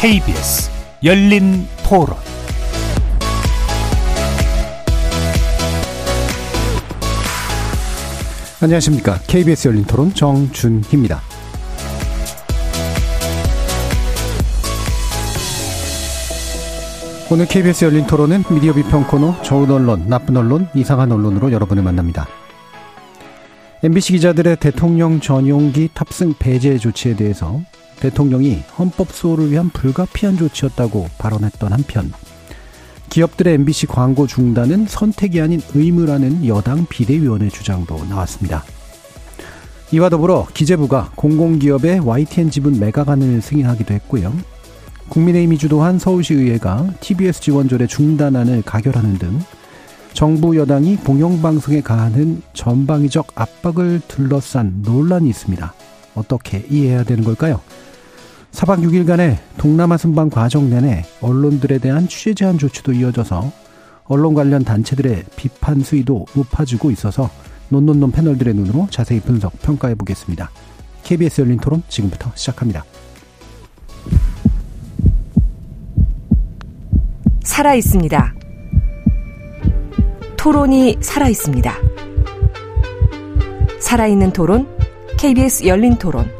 KBS 열린 토론 안녕하십니까. KBS 열린 토론 정준희입니다. 오늘 KBS 열린 토론은 미디어 비평 코너 좋은 언론, 나쁜 언론, 이상한 언론으로 여러분을 만납니다. MBC 기자들의 대통령 전용기 탑승 배제 조치에 대해서 대통령이 헌법 수호를 위한 불가피한 조치였다고 발언했던 한편 기업들의 MBC 광고 중단은 선택이 아닌 의무라는 여당 비대위원회 주장도 나왔습니다. 이와 더불어 기재부가 공공기업의 YTN 지분 매각안을 승인하기도 했고요. 국민의힘이 주도한 서울시의회가 TBS 지원조례 중단안을 가결하는 등 정부 여당이 공영방송에 가하는 전방위적 압박을 둘러싼 논란이 있습니다. 어떻게 이해해야 되는 걸까요? 사박 6일간의 동남아 순방 과정 내내 언론들에 대한 취재 제한 조치도 이어져서 언론 관련 단체들의 비판 수위도 높아지고 있어서 논논논 패널들의 눈으로 자세히 분석 평가해 보겠습니다. KBS 열린 토론 지금부터 시작합니다. 살아 있습니다. 토론이 살아 있습니다. 살아있는 토론, KBS 열린 토론.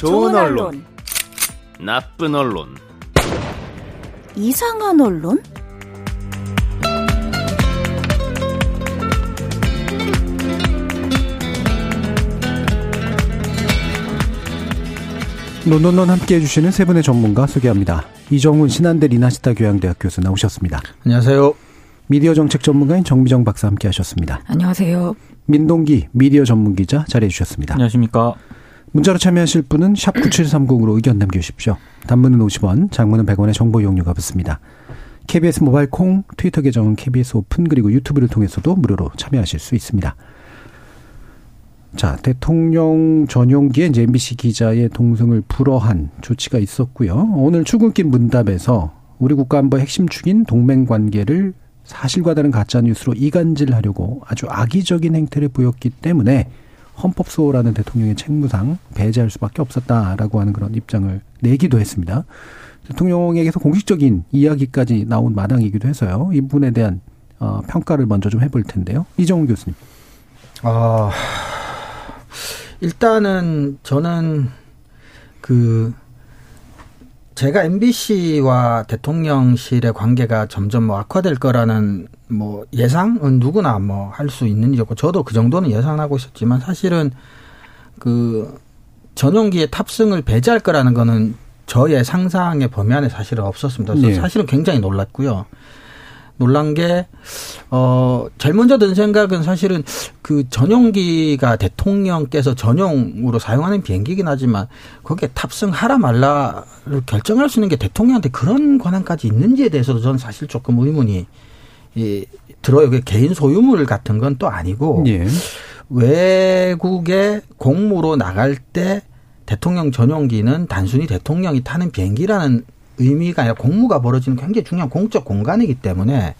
좋은 언론, 나쁜 언론, 이상한 언론? 논논논 함께 해주시는 세 분의 전문가 소개합니다. 이정훈 신한대 리나시타 교양대학 교수 나오셨습니다. 안녕하세요. 미디어 정책 전문가인 정미정 박사 함께 하셨습니다. 안녕하세요. 민동기 미디어 전문 기자 자리해 주셨습니다. 안녕하십니까. 문자로 참여하실 분은 샵 9730으로 의견 남겨주십시오. 단문은 50원, 장문은 100원의 정보 이용료가 붙습니다. KBS 모바일 콩, 트위터 계정은 KBS 오픈, 그리고 유튜브를 통해서도 무료로 참여하실 수 있습니다. 자, 대통령 전용기에 이제 MBC 기자의 동승을 불허한 조치가 있었고요. 오늘 출근길 문답에서 우리 국가 안보의 핵심 축인 동맹 관계를 사실과 다른 가짜 뉴스로 이간질하려고 아주 악의적인 행태를 보였기 때문에 헌법소라는 대통령의 책무상 배제할 수밖에 없었다라고 하는 그런 입장을 내기도 했습니다. 대통령에게서 공식적인 이야기까지 나온 마당이기도 해서요. 이 부분에 대한 어, 평가를 먼저 좀 해볼 텐데요. 이정훈 교수님. 아 일단은 저는 그 제가 MBC와 대통령실의 관계가 점점 뭐 악화될 거라는 뭐 예상은 누구나 뭐 할 수 있는 일이었고 저도 그 정도는 예상하고 있었지만 사실은 그 전용기의 탑승을 배제할 거라는 거는 저의 상상의 범위 안에 사실은 없었습니다. 그래서 네. 사실은 굉장히 놀랐고요. 놀란 게, 어, 제일 먼저 든 생각은 사실은 그 전용기가 대통령께서 전용으로 사용하는 비행기긴 하지만 거기에 탑승하라 말라를 결정할 수 있는 게 대통령한테 그런 권한까지 있는지에 대해서도 저는 사실 조금 의문이 이, 들어요. 그게 개인 소유물 같은 건 또 아니고 예. 외국에 공무로 나갈 때 대통령 전용기는 단순히 대통령이 타는 비행기라는 의미가 아니라 공무가 벌어지는 굉장히 중요한 공적 공간이기 때문에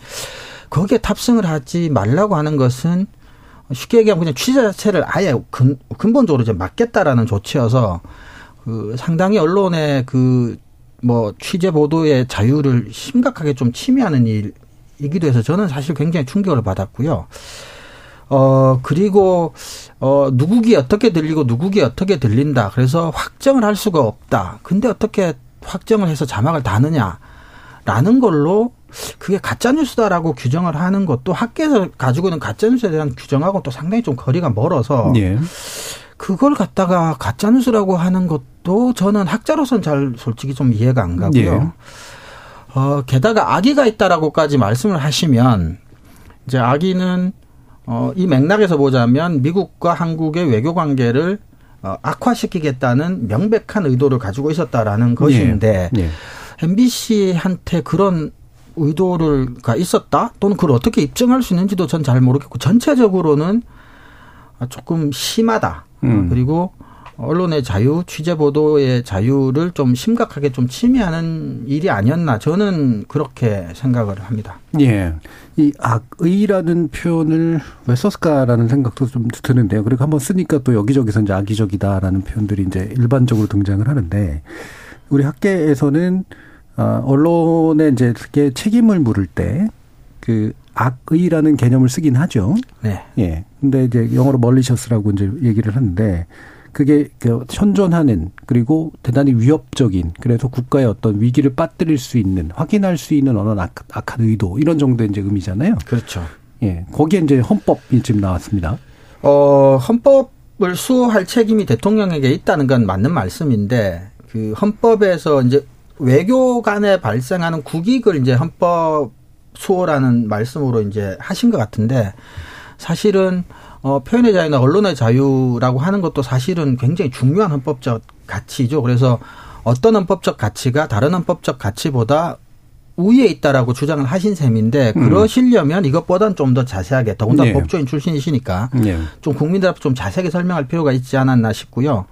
거기에 탑승을 하지 말라고 하는 것은 쉽게 얘기하면 그냥 취재 자체를 아예 근, 근본적으로 이제 막겠다라는 조치여서 그 상당히 언론의 그 뭐 취재 보도의 자유를 심각하게 좀 침해하는 일이기도 해서 저는 사실 굉장히 충격을 받았고요. 어, 그리고, 어, 누구기 어떻게 들리고 누구기 어떻게 들린다. 그래서 확정을 할 수가 없다. 근데 어떻게 확정을 해서 자막을 다느냐. 라는 걸로 그게 가짜 뉴스다라고 규정을 하는 것도 학계에서 가지고 있는 가짜 뉴스에 대한 규정하고 또 상당히 좀 거리가 멀어서 예. 그걸 갖다가 가짜 뉴스라고 하는 것도 저는 학자로서는 잘 솔직히 좀 이해가 안 가고요. 예. 어, 게다가 악의가 있다라고까지 말씀을 하시면 이제 악의는 어, 이 맥락에서 보자면 미국과 한국의 외교 관계를 어, 악화시키겠다는 명백한 의도를 가지고 있었다라는 것인데 예. 예. MBC한테 그런 의도를가 있었다 또는 그걸 어떻게 입증할 수 있는지도 전 잘 모르겠고 전체적으로는 조금 심하다. 음. 그리고 언론의 자유, 취재 보도의 자유를 좀 심각하게 좀 침해하는 일이 아니었나 저는 그렇게 생각을 합니다. 예. 이 악의라는 표현을 왜 썼을까라는 생각도 좀 드는데요. 그리고 한번 쓰니까 또 여기저기서 이제 악의적이다라는 표현들이 이제 일반적으로 등장을 하는데 우리 학계에서는 어, 언론에 이제 이렇게 책임을 물을 때 그 악의라는 개념을 쓰긴 하죠. 네. 예. 근데 이제 영어로 멀리셔스라고 이제 얘기를 하는데 그게 그 현존하는 그리고 대단히 위협적인 그래서 국가의 어떤 위기를 빠뜨릴 수 있는 확인할 수 있는 어느 악, 악한 의도 이런 정도의 이제 의미잖아요. 그렇죠. 예. 거기에 이제 헌법이 지금 나왔습니다. 어, 헌법을 수호할 책임이 대통령에게 있다는 건 맞는 말씀인데 그 헌법에서 이제 외교 간에 발생하는 국익을 이제 헌법 수호라는 말씀으로 이제 하신 것 같은데 사실은 어, 표현의 자유나 언론의 자유라고 하는 것도 사실은 굉장히 중요한 헌법적 가치죠. 그래서 어떤 헌법적 가치가 다른 헌법적 가치보다 우위에 있다라고 주장을 하신 셈인데 음. 그러시려면 이것보다는 좀 더 자세하게 더군다나 네. 법조인 출신이시니까 예. 좀 국민들 앞에 좀 자세하게 설명할 필요가 있지 않았나 싶고요.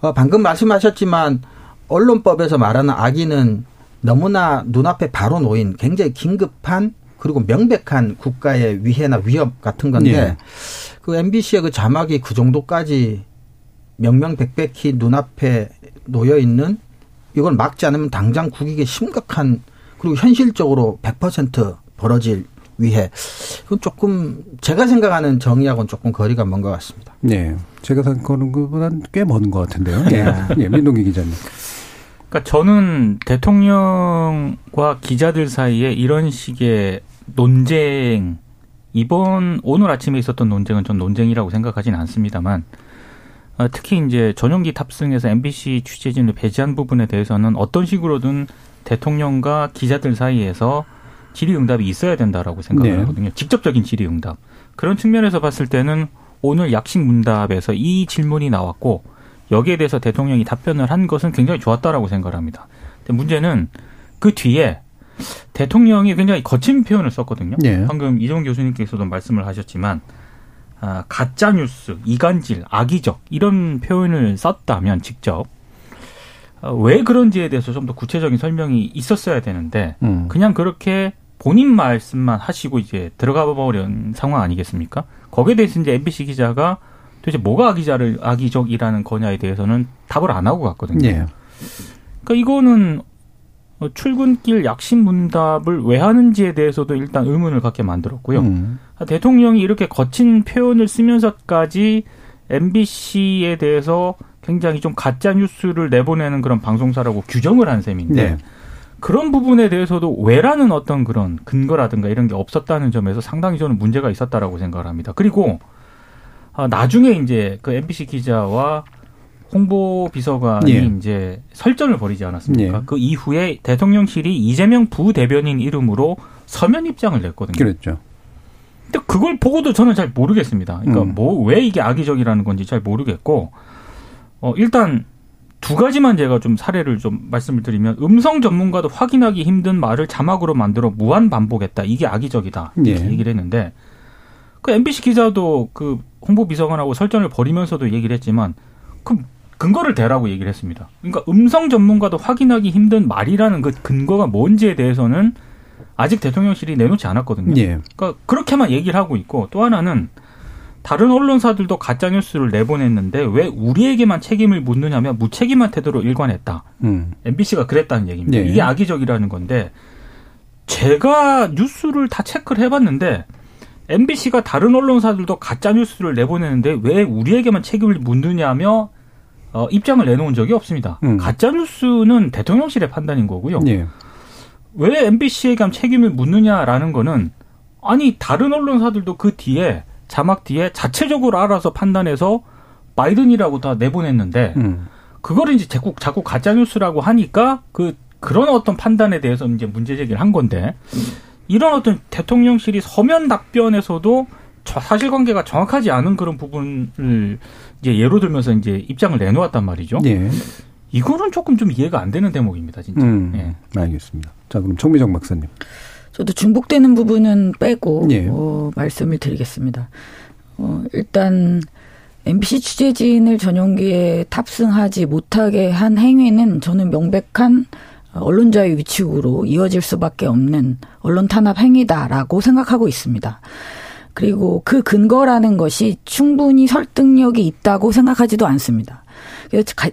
어, 방금 말씀하셨지만 언론법에서 말하는 악의는 너무나 눈앞에 바로 놓인 굉장히 긴급한 그리고 명백한 국가의 위해나 위협 같은 건데 예. 그 MBC의 그 자막이 그 정도까지 명명백백히 눈앞에 놓여 있는 이걸 막지 않으면 당장 국익에 심각한 그리고 현실적으로 100% 벌어질 위해 그건 조금 제가 생각하는 정의하고는 조금 거리가 먼 것 같습니다. 네. 제가 생각하는 것보다는 꽤 먼 것 같은데요. 예. 네. 예. 민동기 기자님. 그러니까 저는 대통령과 기자들 사이에 이런 식의 논쟁 이번 오늘 아침에 있었던 논쟁은 전 논쟁이라고 생각하진 않습니다만 어, 특히 이제 전용기 탑승해서 MBC 취재진을 배제한 부분에 대해서는 어떤 식으로든 대통령과 기자들 사이에서 질의응답이 있어야 된다라고 생각을 네. 하거든요. 직접적인 질의응답. 그런 측면에서 봤을 때는 오늘 약식 문답에서 이 질문이 나왔고 여기에 대해서 대통령이 답변을 한 것은 굉장히 좋았다라고 생각을 합니다. 근데 문제는 그 뒤에 대통령이 굉장히 거친 표현을 썼거든요. 예. 방금 이종 교수님께서도 말씀을 하셨지만 아, 가짜 뉴스, 이간질, 악의적 이런 표현을 썼다면 직접 어, 왜 그런지에 대해서 좀 더 구체적인 설명이 있었어야 되는데 음. 그냥 그렇게 본인 말씀만 하시고 이제 들어가 버린 상황 아니겠습니까? 거기에 대해서 이제 MBC 기자가 도대체 뭐가 악의자를 악의적이라는 거냐에 대해서는 답을 안 하고 갔거든요. 예. 그러니까 이거는 어, 출근길 약식 문답을 왜 하는지에 대해서도 일단 의문을 갖게 만들었고요. 음. 대통령이 이렇게 거친 표현을 쓰면서까지 MBC에 대해서 굉장히 좀 가짜 뉴스를 내보내는 그런 방송사라고 규정을 한 셈인데 네. 그런 부분에 대해서도 왜라는 어떤 그런 근거라든가 이런 게 없었다는 점에서 상당히 저는 문제가 있었다라고 생각을 합니다. 그리고 아, 나중에 이제 그 MBC 기자와 홍보 비서관이 예. 이제 설전을 벌이지 않았습니까? 예. 그 이후에 대통령실이 이재명 부대변인 이름으로 서면 입장을 냈거든요. 그랬죠. 근데 그걸 보고도 저는 잘 모르겠습니다. 그러니까 음. 뭐왜 이게 악의적이라는 건지 잘 모르겠고 어 일단 두 가지만 제가 좀 사례를 좀 말씀을 드리면 음성 전문가도 확인하기 힘든 말을 자막으로 만들어 무한 반복했다. 이게 악의적이다. 이렇게 예. 얘기를 했는데 그 MBC 기자도 그 홍보 비서관하고 설전을 벌이면서도 얘기를 했지만 그 근거를 대라고 얘기를 했습니다. 그러니까 음성 전문가도 확인하기 힘든 말이라는 그 근거가 뭔지에 대해서는 아직 대통령실이 내놓지 않았거든요. 예. 그러니까 그렇게만 얘기를 하고 있고 또 하나는 다른 언론사들도 가짜 뉴스를 내보냈는데 왜 우리에게만 책임을 묻느냐면 무책임한 태도로 일관했다. 음. MBC가 그랬다는 얘기입니다. 네. 이게 악의적이라는 건데 제가 뉴스를 다 체크를 해봤는데 MBC가 다른 언론사들도 가짜 뉴스를 내보내는데 왜 우리에게만 책임을 묻느냐며 어, 입장을 내놓은 적이 없습니다. 음. 가짜 뉴스는 대통령실의 판단인 거고요. 예. 왜 MBC에게 책임을 묻느냐라는 거는 아니 다른 언론사들도 그 뒤에 자막 뒤에 자체적으로 알아서 판단해서 바이든이라고 다 내보냈는데 음. 그거를 이제 자꾸 자꾸 가짜 뉴스라고 하니까 그 그런 어떤 판단에 대해서 이제 문제 제기를 한 건데 이런 어떤 대통령실이 서면 답변에서도 사실관계가 정확하지 않은 그런 부분을 이제 예로 들면서 이제 입장을 내놓았단 말이죠. 예. 이거는 조금 좀 이해가 안 되는 대목입니다, 진짜. 음, 예. 알겠습니다. 자, 그럼 정미정 박사님. 저도 중복되는 부분은 빼고 예. 어, 말씀을 드리겠습니다. 어, 일단 MBC 취재진을 전용기에 탑승하지 못하게 한 행위는 저는 명백한 언론자의 위축으로 이어질 수밖에 없는 언론 탄압 행위다라고 생각하고 있습니다. 그리고 그 근거라는 것이 충분히 설득력이 있다고 생각하지도 않습니다.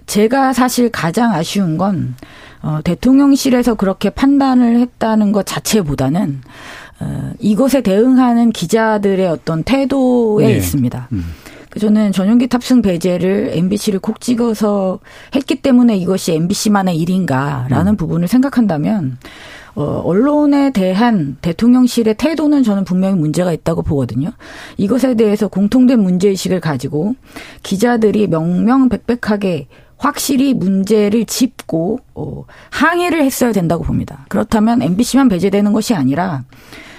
제가 사실 가장 아쉬운 건 어, 대통령실에서 그렇게 판단을 했다는 것 자체보다는 어, 이것에 대응하는 기자들의 어떤 태도에 네. 있습니다. 음. 그 저는 전용기 탑승 배제를 MBC를 콕 찍어서 했기 때문에 이것이 MBC만의 일인가라는 음. 부분을 생각한다면 어, 언론에 대한 대통령실의 태도는 저는 분명히 문제가 있다고 보거든요. 이것에 대해서 공통된 문제의식을 가지고 기자들이 명명백백하게 확실히 문제를 짚고 어, 항의를 했어야 된다고 봅니다. 그렇다면 MBC만 배제되는 것이 아니라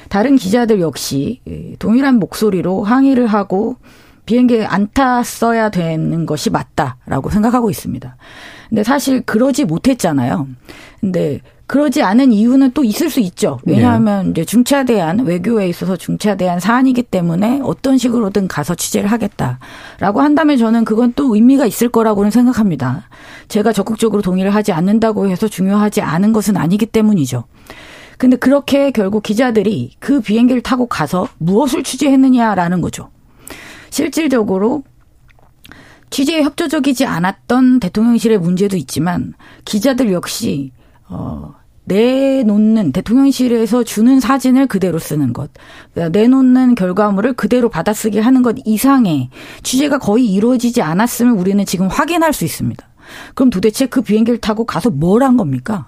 다른 기자들 역시 예, 동일한 목소리로 항의를 하고 비행기에 안 탔어야 되는 것이 맞다라고 생각하고 있습니다. 근데 사실 그러지 못했잖아요. 근데 그러지 않은 이유는 또 있을 수 있죠. 왜냐하면 이제 중차대한 외교에 있어서 중차대한 사안이기 때문에 어떤 식으로든 가서 취재를 하겠다라고 한다면 저는 그건 또 의미가 있을 거라고는 생각합니다. 제가 적극적으로 동의를 하지 않는다고 해서 중요하지 않은 것은 아니기 때문이죠. 근데 그렇게 결국 기자들이 그 비행기를 타고 가서 무엇을 취재했느냐라는 거죠. 실질적으로 취재에 협조적이지 않았던 대통령실의 문제도 있지만 기자들 역시 어 내놓는 대통령실에서 주는 사진을 그대로 쓰는 것, 그러니까 내놓는 결과물을 그대로 받아쓰기 하는 것 이상의 취재가 거의 이루어지지 않았음을 우리는 지금 확인할 수 있습니다. 그럼 도대체 그 비행기를 타고 가서 뭘 한 겁니까?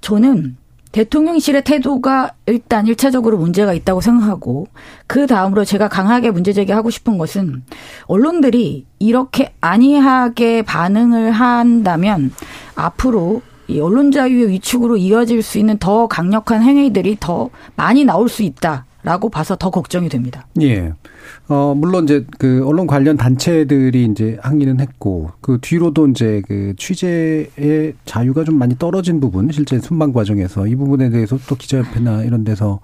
저는 대통령실의 태도가 일단 일차적으로 문제가 있다고 생각하고 그 다음으로 제가 강하게 문제 제기하고 싶은 것은 언론들이 이렇게 안이하게 반응을 한다면 앞으로 이 언론 자유의 위축으로 이어질 수 있는 더 강력한 행위들이 더 많이 나올 수 있다 라고 봐서 더 걱정이 됩니다. 예. 어, 물론 이제 그 언론 관련 단체들이 이제 항의는 했고 그 뒤로도 이제 그 취재의 자유가 좀 많이 떨어진 부분 실제 순방 과정에서 이 부분에 대해서 또 기자협회나 이런 데서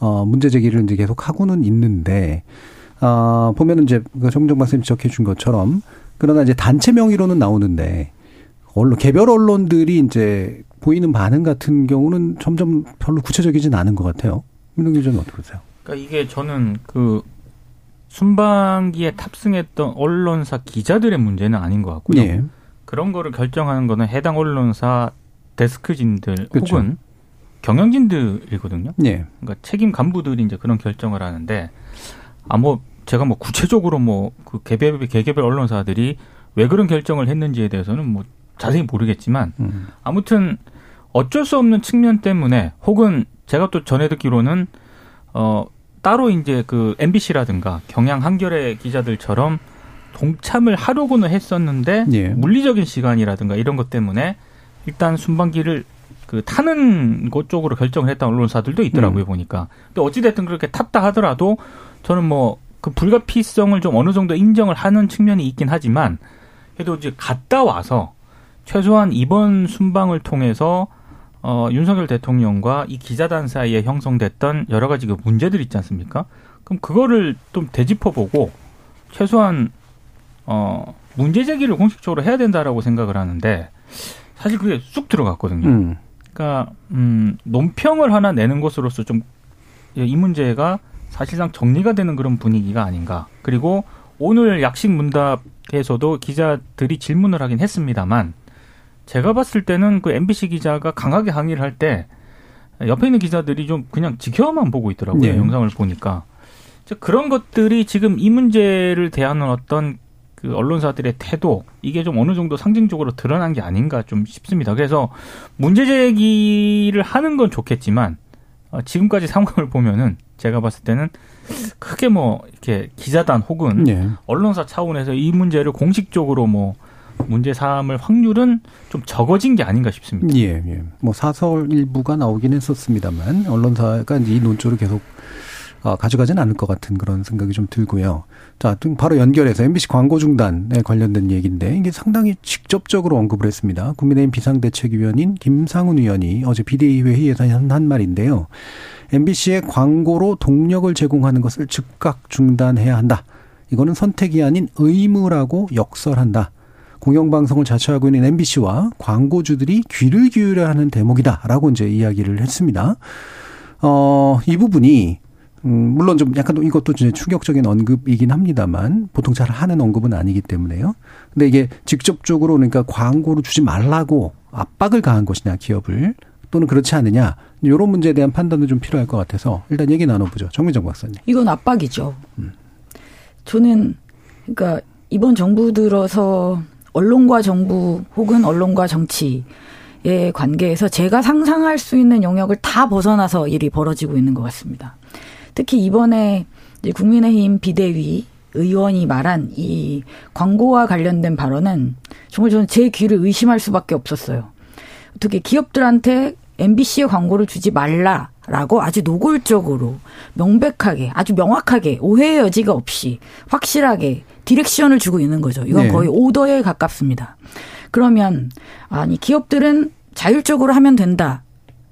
어, 문제 제기를 이제 계속 하고는 있는데 아, 보면은 이제 그 정정 박사님 지적해 준 것처럼 그러나 이제 단체 명의로는 나오는데 언론 개별 언론들이 이제 보이는 반응 같은 경우는 점점 별로 구체적이진 않은 것 같아요. 민동 기자는 어떻게 보세요? 그러니까 이게 저는 그 순방기에 탑승했던 언론사 기자들의 문제는 아닌 것 같고요. 예. 그런 거를 결정하는 거는 해당 언론사 데스크진들 그렇죠. 혹은 경영진들이거든요. 예. 그러니까 책임 간부들이 이제 그런 결정을 하는데 아뭐 제가 뭐 구체적으로 뭐 그 개별 개개별 언론사들이 왜 그런 결정을 했는지에 대해서는 뭐 자세히 모르겠지만 음. 아무튼 어쩔 수 없는 측면 때문에 혹은 제가 또 전해 듣기로는 어 따로 이제 그 MBC라든가 경향 한겨레 기자들처럼 동참을 하려고는 했었는데 예. 물리적인 시간이라든가 이런 것 때문에 일단 순방기를 그 타는 곳 쪽으로 결정을 했던 언론사들도 있더라고요 음. 보니까. 근데 어찌 됐든 그렇게 탔다 하더라도 저는 뭐 그 불가피성을 좀 어느 정도 인정을 하는 측면이 있긴 하지만 그래도 이제 갔다 와서 최소한 이번 순방을 통해서 어, 윤석열 대통령과 이 기자단 사이에 형성됐던 여러 가지 그 문제들 있지 않습니까? 그럼 그거를 좀 되짚어보고 최소한 어, 문제 제기를 공식적으로 해야 된다라고 생각을 하는데 사실 그게 쑥 들어갔거든요. 음. 그러니까 음, 논평을 하나 내는 것으로서 좀 이 문제가 사실상 정리가 되는 그런 분위기가 아닌가. 그리고 오늘 약식 문답에서도 기자들이 질문을 하긴 했습니다만 제가 봤을 때는 그 MBC 기자가 강하게 항의를 할 때 옆에 있는 기자들이 좀 그냥 지켜만 보고 있더라고요. 네. 영상을 보니까. 그런 것들이 지금 이 문제를 대하는 어떤 그 언론사들의 태도 이게 좀 어느 정도 상징적으로 드러난 게 아닌가 좀 싶습니다. 그래서 문제 제기를 하는 건 좋겠지만 어, 지금까지 상황을 보면은 제가 봤을 때는 크게 뭐 이렇게 기자단 혹은 예. 언론사 차원에서 이 문제를 공식적으로 뭐 문제 삼을 확률은 좀 적어진 게 아닌가 싶습니다. 예, 예. 뭐 사설 일부가 나오긴 했었습니다만 언론사가 이 논조를 계속 어, 가져가진 않을 것 같은 그런 생각이 좀 들고요. 자, 바로 연결해서 MBC 광고 중단에 관련된 얘기인데 이게 상당히 직접적으로 언급을 했습니다. 국민의힘 비상대책위원인 김상훈 의원이 어제 비대위 회의에서 한, 한 말인데요. MBC의 광고로 동력을 제공하는 것을 즉각 중단해야 한다. 이거는 선택이 아닌 의무라고 역설한다. 공영방송을 자처하고 있는 MBC와 광고주들이 귀를 기울여야 하는 대목이다라고 이제 이야기를 했습니다. 어, 이 부분이 음, 물론 좀 약간 이것도 이제 충격적인 언급이긴 합니다만 보통 잘 하는 언급은 아니기 때문에요. 근데 이게 직접적으로 그러니까 광고를 주지 말라고 압박을 가한 것이냐 기업을 또는 그렇지 않느냐 이런 문제에 대한 판단도 좀 필요할 것 같아서 일단 얘기 나눠보죠. 정민정 박사님. 이건 압박이죠. 음. 저는 그러니까 이번 정부 들어서 언론과 정부 혹은 언론과 정치의 관계에서 제가 상상할 수 있는 영역을 다 벗어나서 일이 벌어지고 있는 것 같습니다. 특히 이번에 국민의힘 비대위 의원이 말한 이 광고와 관련된 발언은 정말 저는 제 귀를 의심할 수밖에 없었어요. 어떻게 기업들한테 MBC의 광고를 주지 말라라고 아주 노골적으로 명백하게 아주 명확하게 오해의 여지가 없이 확실하게 디렉션을 주고 있는 거죠. 이건 네. 거의 오더에 가깝습니다. 그러면 아니 기업들은 자율적으로 하면 된다.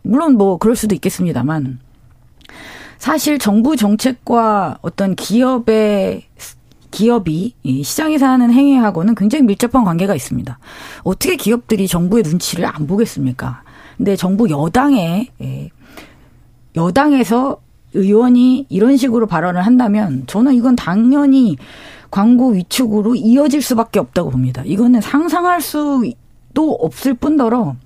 물론 뭐 그럴 수도 있겠습니다만 사실 정부 정책과 어떤 기업의 기업이 시장에서 하는 행위하고는 굉장히 밀접한 관계가 있습니다. 어떻게 기업들이 정부의 눈치를 안 보겠습니까? 근데 정부 여당에 예, 여당에서 의원이 이런 식으로 발언을 한다면 저는 이건 당연히 광고 위축으로 이어질 수밖에 없다고 봅니다. 이거는 상상할 수도 없을 뿐더러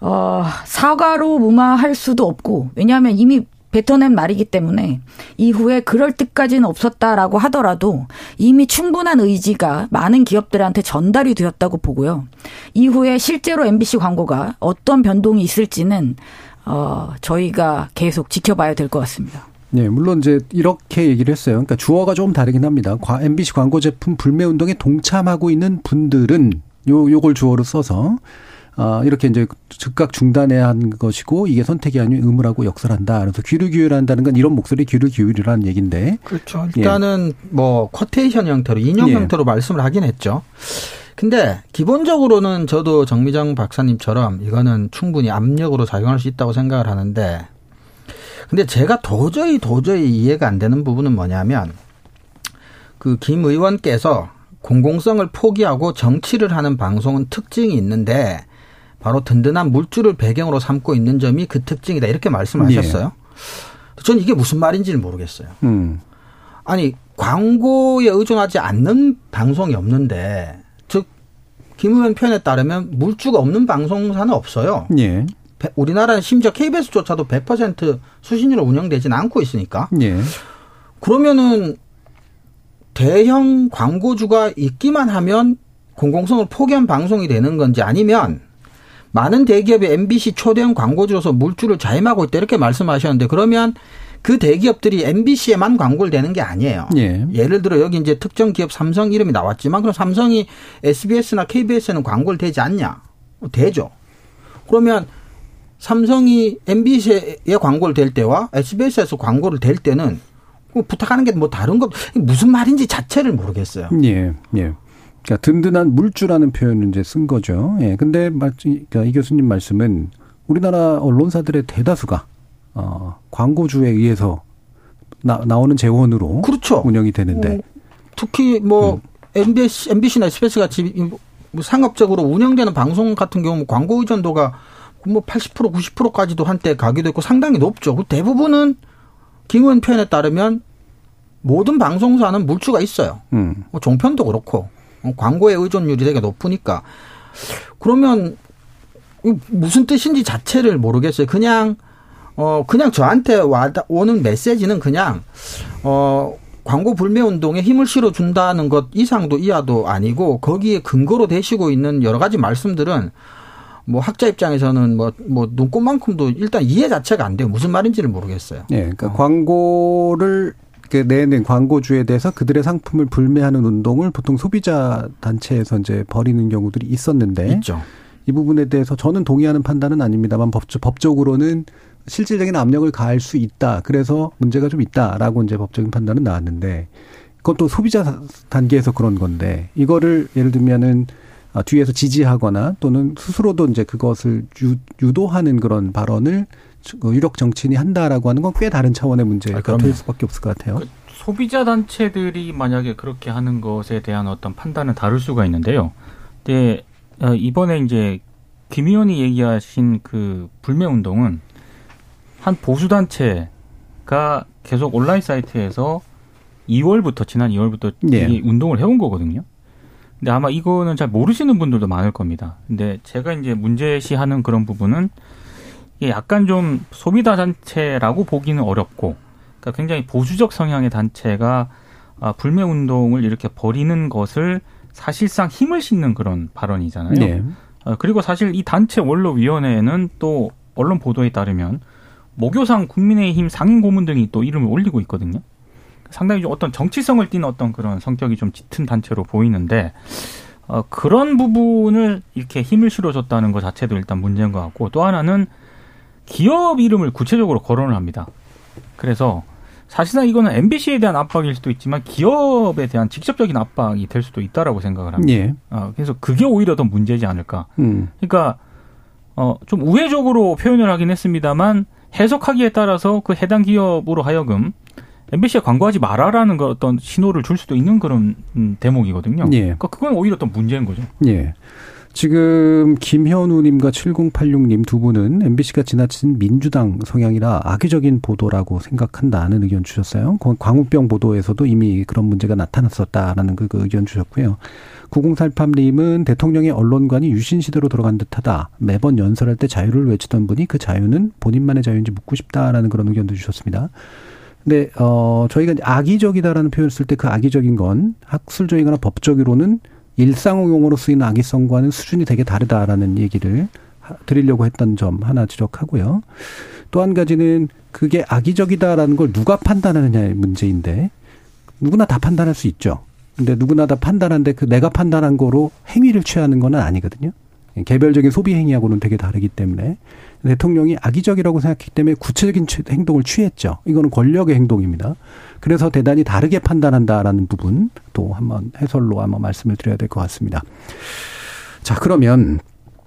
어, 사과로 무마할 수도 없고 왜냐하면 이미 뱉어낸 말이기 때문에 이후에 그럴 뜻까지는 없었다라고 하더라도 이미 충분한 의지가 많은 기업들한테 전달이 되었다고 보고요. 이후에 실제로 MBC 광고가 어떤 변동이 있을지는 어 저희가 계속 지켜봐야 될 것 같습니다. 네, 물론 이제 이렇게 얘기를 했어요. 그러니까 주어가 좀 다르긴 합니다. MBC 광고 제품 불매 운동에 동참하고 있는 분들은 요 요걸 주어로 써서 아, 이렇게 이제 즉각 중단해야 하는 것이고 이게 선택이 아닌 의무라고 역설한다. 그래서 귀를 기울한다는 건 이런 목소리 귀를 기울이라는 얘기인데. 그렇죠. 일단은 예. 뭐 쿼테이션 형태로 인용 예. 형태로 말씀을 하긴 했죠. 근데 기본적으로는 저도 정미정 박사님처럼 이거는 충분히 압력으로 작용할 수 있다고 생각을 하는데 근데 제가 도저히 도저히 이해가 안 되는 부분은 뭐냐면 그 김 의원께서 공공성을 포기하고 정치를 하는 방송은 특징이 있는데 바로 든든한 물줄을 배경으로 삼고 있는 점이 그 특징이다 이렇게 말씀하셨어요. 예. 저는 이게 무슨 말인지를 모르겠어요. 음. 아니 광고에 의존하지 않는 방송이 없는데 즉 김의원 표현에 따르면 물주가 없는 방송사는 없어요. 예. 우리나라는 심지어 KBS조차도 100% 수신료로 운영되지는 않고 있으니까. 예. 그러면은 대형 광고주가 있기만 하면 공공성을 포기한 방송이 되는 건지 아니면 많은 대기업이 MBC 초대형 광고주로서 물줄을 자임하고 있다 이렇게 말씀하셨는데 그러면 그 대기업들이 MBC에만 광고를 대는 게 아니에요. 예. 예를 들어 여기 이제 특정 기업 삼성 이름이 나왔지만 그럼 삼성이 SBS나 KBS에는 광고를 대지 않냐? 대죠. 그러면 삼성이 MBC에 광고를 댈 때와 SBS에서 광고를 댈 때는 뭐 부탁하는 게 뭐 다른 것 무슨 말인지 자체를 모르겠어요. 예. 예. 그러니까 든든한 물주라는 표현을 이제 쓴 거죠. 예. 근데 그러니까 이 교수님 말씀은 우리나라 언론사들의 대다수가 어 광고주에 의해서 나, 나오는 재원으로 그렇죠. 운영이 되는데 음, 특히 뭐 음. MBC, MBC나 SBS 같이 뭐 상업적으로 운영되는 방송 같은 경우 광고 의존도가 뭐 80% 90%까지도 한때 가기도 했고 상당히 높죠. 그 대부분은 김 의원 표현에 따르면 모든 방송사는 물주가 있어요. 음. 뭐 종편도 그렇고 어, 광고의 의존율이 되게 높으니까 그러면 무슨 뜻인지 자체를 모르겠어요. 그냥 어 그냥 저한테 와 오는 메시지는 그냥 어 광고 불매 운동에 힘을 실어 준다는 것 이상도 이하도 아니고 거기에 근거로 되시고 있는 여러 가지 말씀들은 뭐 학자 입장에서는 뭐, 뭐 눈꽃만큼도 일단 이해 자체가 안 돼요. 무슨 말인지를 모르겠어요. 예. 네, 그러니까 어. 광고를 그 내는 광고주에 대해서 그들의 상품을 불매하는 운동을 보통 소비자 단체에서 이제 벌이는 경우들이 있었는데 있죠. 이 부분에 대해서 저는 동의하는 판단은 아닙니다만 법적, 법적으로는 실질적인 압력을 가할 수 있다. 그래서 문제가 좀 있다라고 이제 법적인 판단은 나왔는데 그것도 소비자 단계에서 그런 건데 이거를 예를 들면은 아, 뒤에서 지지하거나 또는 스스로도 이제 그것을 유, 유도하는 그런 발언을 그 유력 정치인이 한다라고 하는 건 꽤 다른 차원의 문제가 아, 될 수밖에 없을 것 같아요. 그 소비자 단체들이 만약에 그렇게 하는 것에 대한 어떤 판단은 다를 수가 있는데요. 근데 어, 이번에 이제 김 의원이 얘기하신 그 불매 운동은 한 보수 단체가 계속 온라인 사이트에서 2월부터 지난 2월부터 예. 이 운동을 해온 거거든요. 근데 아마 이거는 잘 모르시는 분들도 많을 겁니다. 근데 제가 이제 문제시하는 그런 부분은 이게 약간 좀 소비자 단체라고 보기는 어렵고, 그러니까 굉장히 보수적 성향의 단체가 아, 불매 운동을 이렇게 벌이는 것을 사실상 힘을 싣는 그런 발언이잖아요. 네. 어, 그리고 사실 이 단체 원로위원회는 또 언론 보도에 따르면 모교상 국민의힘 상임 고문 등이 또 이름을 올리고 있거든요. 상당히 좀 어떤 정치성을 띠는 어떤 그런 성격이 좀 짙은 단체로 보이는데 어, 그런 부분을 이렇게 힘을 실어줬다는 것 자체도 일단 문제인 것 같고 또 하나는 기업 이름을 구체적으로 거론을 합니다. 그래서 사실상 이거는 MBC에 대한 압박일 수도 있지만 기업에 대한 직접적인 압박이 될 수도 있다라고 생각을 합니다. 예. 어, 그래서 그게 오히려 더 문제지 않을까. 음. 그러니까 어, 좀 우회적으로 표현을 하긴 했습니다만 해석하기에 따라서 그 해당 기업으로 하여금 MBC에 광고하지 말아라는 그 어떤 신호를 줄 수도 있는 그런 음, 대목이거든요. 예. 그러니까 그건 오히려 더 문제인 거죠. 예. 지금 김현우님과 7086님 두 분은 MBC가 지나친 민주당 성향이라 악의적인 보도라고 생각한다는 의견 주셨어요. 광우병 보도에서도 이미 그런 문제가 나타났었다라는 그, 그 의견 주셨고요. 9048님은 대통령의 언론관이 유신 시대로 돌아간 듯하다. 매번 연설할 때 자유를 외치던 분이 그 자유는 본인만의 자유인지 묻고 싶다라는 그런 의견도 주셨습니다. 근데 어 저희가 악의적이다라는 표현을 쓸 때 그 악의적인 건 학술적이거나 법적으로는 일상용어로 쓰이는 악의성과는 수준이 되게 다르다라는 얘기를 드리려고 했던 점 하나 지적하고요. 또 한 가지는 그게 악의적이다라는 걸 누가 판단하느냐의 문제인데 누구나 다 판단할 수 있죠. 근데 누구나 다 판단하는데 그 내가 판단한 거로 행위를 취하는 건 아니거든요. 개별적인 소비 행위하고는 되게 다르기 때문에 대통령이 악의적이라고 생각했기 때문에 구체적인 행동을 취했죠. 이거는 권력의 행동입니다. 그래서 대단히 다르게 판단한다라는 부분 또 한번 해설로 한번 말씀을 드려야 될 것 같습니다. 자, 그러면